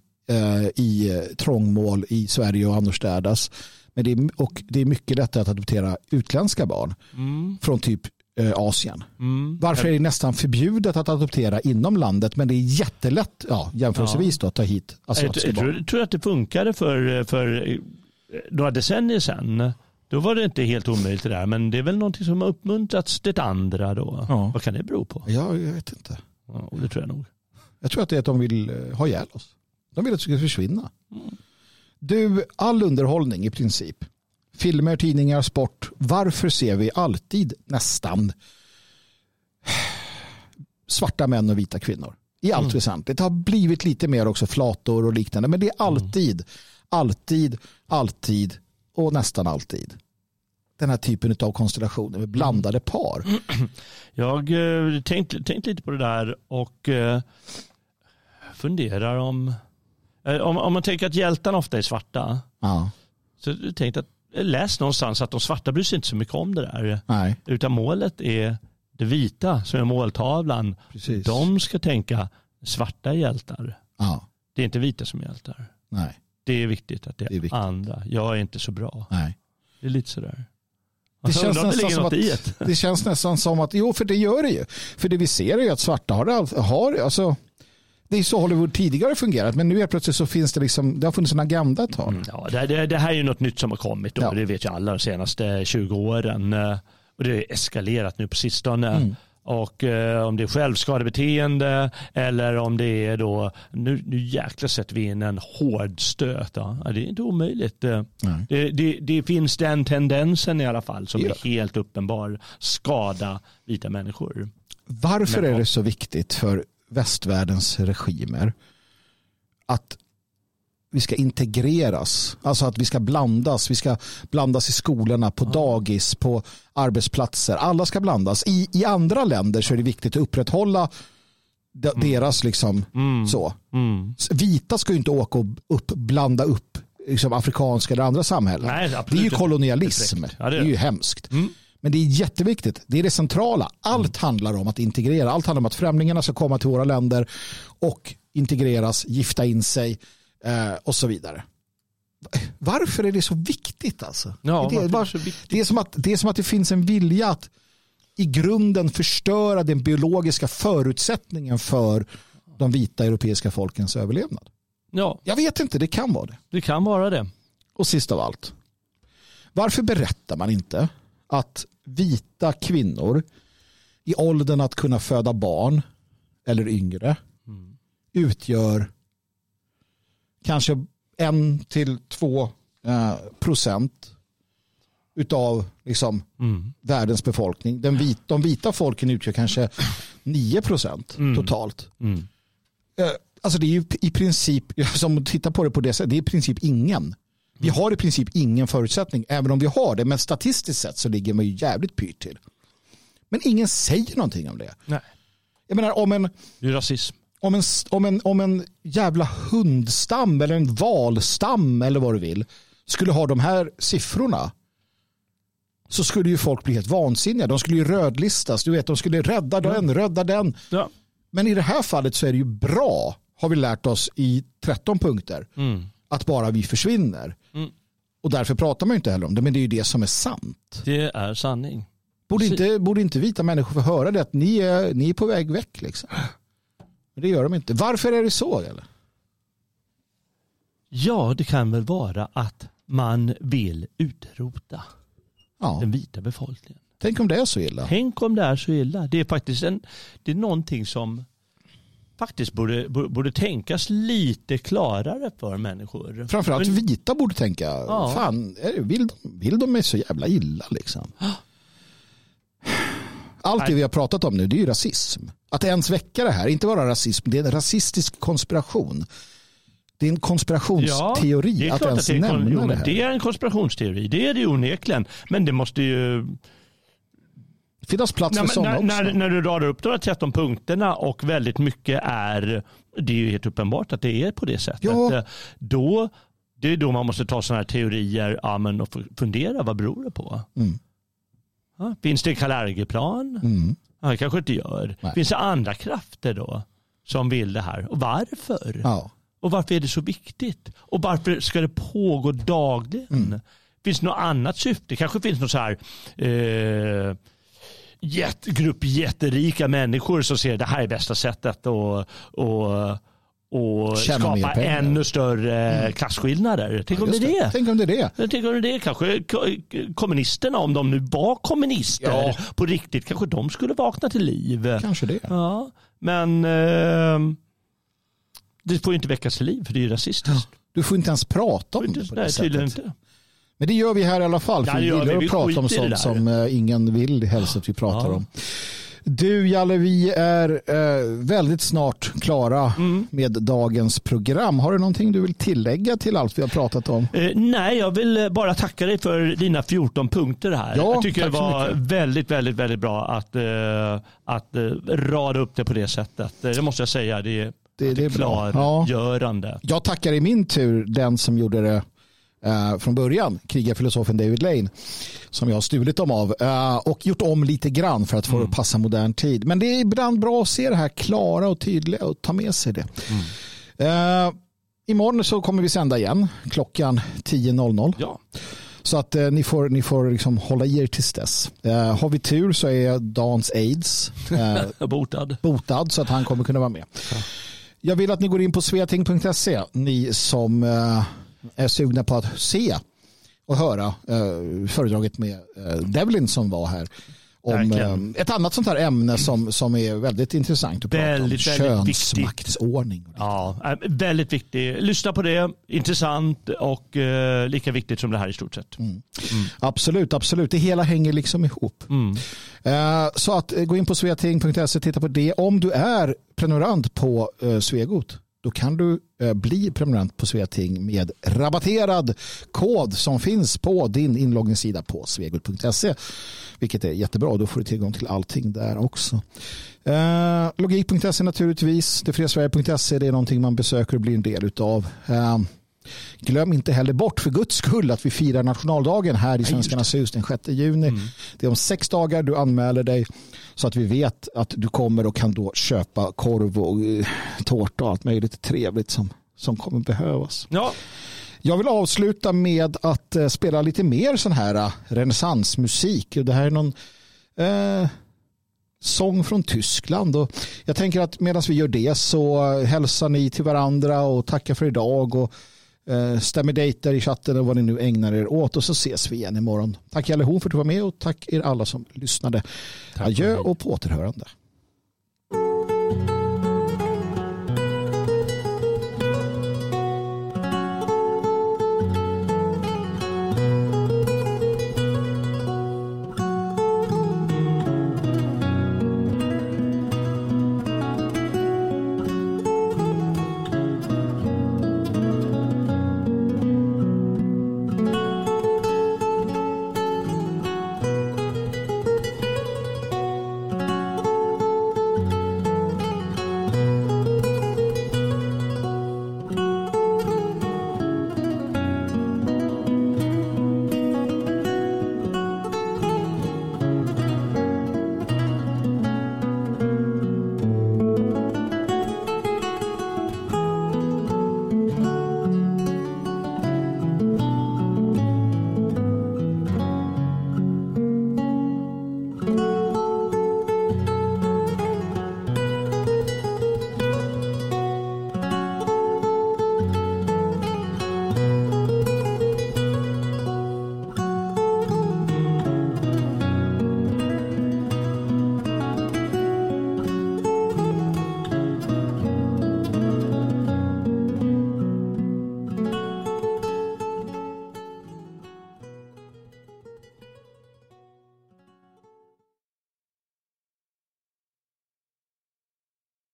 i eh, trångmål i Sverige och annorstädes. Men det är, och det är mycket lättare att adoptera utländska barn mm. från typ eh, Asien. Mm. Varför är det nästan förbjudet att adoptera inom landet men det är jättelätt ja, jämförelsevis ja. att ta hit asiatiska jag, jag, jag tror att det funkade för, för några decennier sedan. Då var det inte helt omöjligt det där men det är väl någonting som har uppmuntrats det andra då. Ja. Vad kan det bero på? Ja, jag vet inte. Ja, det tror jag nog. Jag tror att det är att de vill ha ihjäl oss. De vill att det ska försvinna. Mm. Du, all underhållning i princip. Filmer, tidningar, sport. Varför ser vi alltid nästan svarta män och vita kvinnor? I allt mm. väsentligt. Det har blivit lite mer också flator och liknande. Men det är alltid, mm. alltid, alltid och nästan alltid den här typen av konstellationer med blandade par. Jag eh, tänkt, tänkt lite på det där och eh, funderar om om, om man tänker att hjältarna ofta är svarta. Ja. Så tänkte att läs någonstans att de svarta bryr sig inte så mycket om det där. Nej. Utan målet är det vita som är måltavlan. Precis. De ska tänka svarta hjältar. Ja. Det är inte vita som är hjältar. Nej. Det är viktigt att det är, det är andra. Jag är inte så bra. Nej. Det är lite sådär. Det känns, nästan som att, det känns nästan som att, jo för det gör det ju. För det vi ser är ju att svarta har, har alltså, Det är så Hollywood tidigare fungerat, men nu är plötsligt så finns det liksom, det har funnits en agenda ett tag. Ja, det, det, det här är ju något nytt som har kommit och Ja. det vet ju alla de senaste 20 åren. Eh, Och det har eskalerat nu på sistone. Mm. Och eh, om det är självskadebeteende eller om det är då, nu, nu jäklar sätter vi in en hård stöt. Ja. Det är inte omöjligt. Eh. Det, det, det finns den tendensen i alla fall som är helt uppenbar. Skada vita människor. Varför Men- är det så viktigt för västvärldens regimer att vi ska integreras, alltså att vi ska blandas, vi ska blandas i skolorna, på dagis, på arbetsplatser. Alla ska blandas. I, I andra länder så är det viktigt att upprätthålla de, deras liksom så. Mm. Vita ska ju inte åka och upp, blanda upp liksom, afrikanska eller andra samhällen. Nej, det är ju kolonialism. Ja, det det, är är ju det. hemskt. Mm. Men det är jätteviktigt. Det är det centrala. Allt handlar om att integrera. Allt handlar om att främlingarna ska komma till våra länder och integreras, gifta in sig eh, och så vidare. Varför är det så viktigt? Alltså? Ja, det, är det så viktigt? det, är som att, det är som att det finns en vilja att i grunden förstöra den biologiska förutsättningen för de vita europeiska folkens överlevnad. Ja, Jag vet inte, det kan vara det. det kan vara det. Och sist av allt, varför berättar man inte att vita kvinnor i åldern att kunna föda barn eller yngre utgör kanske en till två eh, procent utav liksom, Mm. världens befolkning. Den vit, de vita folken utgör kanske 9 procent totalt. Mm. Eh, Alltså det är ju i princip, som tittar på det på det sättet, det är i princip ingen. Vi har i princip ingen förutsättning, även om vi har det. Men statistiskt sett så ligger man ju jävligt pyrt till. Men ingen säger någonting om det. Nej, Jag menar om en, det är rasism. om en, om en, om en jävla hundstam eller en valstam eller vad du vill skulle ha de här siffrorna så skulle ju folk bli helt vansinniga. De skulle ju rödlistas. Du vet, de skulle rädda den, rädda den. Ja. Men i det här fallet så är det ju bra, har vi lärt oss i 13 punkter, Mm. att bara vi försvinner. Och därför pratar man ju inte heller om det, men det är ju det som är sant. Det är sanning. Borde inte, borde inte vita människor få höra det, att ni är, ni är på väg väck? Liksom. Men det gör de inte. Varför är det så? Eller? Ja, det kan väl vara att man vill utrota Ja. den vita befolkningen. Tänk om det är så illa. Tänk om det är så illa. Det är faktiskt en, det är någonting som faktiskt borde, borde, tänkas lite klarare för människor. Framförallt Men- vita borde tänka, Ja. fan, är- vill de, vill de mig så jävla illa? Liksom? Allt det vi har pratat om nu, det är ju rasism. Att ens väcka det här, inte bara rasism, det är en rasistisk konspiration. Det är en konspirationsteori det är att ens det är, nämna jo, det här. det är en konspirationsteori. Det är det onekligen. Men det måste ju... Det finns plats När, för sådana när, också. när, när du radar upp de här 13 punkterna och väldigt mycket är... Det är ju helt uppenbart att det är på det sättet. Ja. Eh, Då, det är då man måste ta sådana här teorier ja, men, och fundera. Vad beror det på? Mm. Ja, finns det en Kalergiplan? Mm. Ja, det kanske inte gör. Nej. Finns det andra krafter då som vill det här? Och varför? Ja. Och varför är det så viktigt? Och varför ska det pågå dagligen? Mm. Finns det något annat syfte? kanske finns något så här eh, jätt, grupp jätterika människor som ser det här är bästa sättet att och, och Tjäna skapa ännu större klasskillnader. Tänk om det det. Tänk om det är det. Tänker om det är kanske ko- kommunisterna, om de nu var kommunister Ja. på riktigt, kanske de skulle vakna till liv. Kanske det. Ja, men eh, det får ju inte väckas till liv för det är ju rasistiskt. Du får inte ens prata om det på det Nej, sättet. inte. Men det gör vi här i alla fall. För Ja, vi vi. gillar Vi att prata om sånt som eh, ingen vill helst att vi pratar Ja. om. Du Jalle, vi är eh, väldigt snart klara Mm. med dagens program. Har du någonting du vill tillägga till allt vi har pratat om? Eh, nej, jag vill eh, bara tacka dig för dina 14 punkter här. Ja, jag tycker det var väldigt, väldigt, väldigt bra att, eh, att eh, rada upp det på det sättet. Det måste jag säga. Det är, Det- det är bra. Ja. klargörande. Jag tackar i min tur den som gjorde det eh, från början, krigarfilosofen David Lane, som jag har stulit dem av eh, och gjort om lite grann för att få det att passa modern tid. Men det är ibland bra att se det här klara och tydliga och ta med sig det. Eh, imorgon så kommer vi sända igen klockan 10.00. Ja. Så att eh, ni får, ni får liksom hålla i er tills dess. Eh, har vi tur så är Dans aids eh, Botad. botad så att han kommer kunna vara med. Jag vill att ni går in på sveting.se, ni som är sugna på att se och höra eh, föredraget med eh, Devlin som var här. Om eh, ett annat sånt här ämne som, som är väldigt intressant att väldigt, prata om. Könsmaktsordning. Ja, väldigt viktigt. Lyssna på det. Intressant och eh, lika viktigt som det här i stort sett. Mm. Mm. Absolut, absolut. Det hela hänger liksom ihop. Mm. Eh, så att eh, gå in på sveting.se titta på det. Om du är prenumerant på eh, Svegot då kan du eh, bli prenumerant på Sveating med rabatterad kod som finns på din inloggningssida på svegot.se. Vilket är jättebra. Då får du tillgång till allting där också. Eh, logik.se naturligtvis. Detfriasverige.se det är någonting man besöker och blir en del av. Eh, Glöm inte heller bort för guds skull att vi firar nationaldagen här i Svenskarnas hus den 6 juni. Mm. Det är om sex dagar du anmäler dig så att vi vet att du kommer och kan då köpa korv och uh, tårta och allt möjligt trevligt som, som kommer behövas. Ja. Jag vill avsluta med att uh, spela lite mer sån här uh, renässansmusik. Det här är någon uh, sång från Tyskland. Och jag tänker att medan vi gör det så hälsar ni till varandra och tackar för idag. Och Eh, stämmer dejter i chatten och vad ni nu ägnar er åt och så ses vi igen imorgon. Tack Jalle Horn för att du var med och tack er alla som lyssnade. Tack Adjö och på återhörande.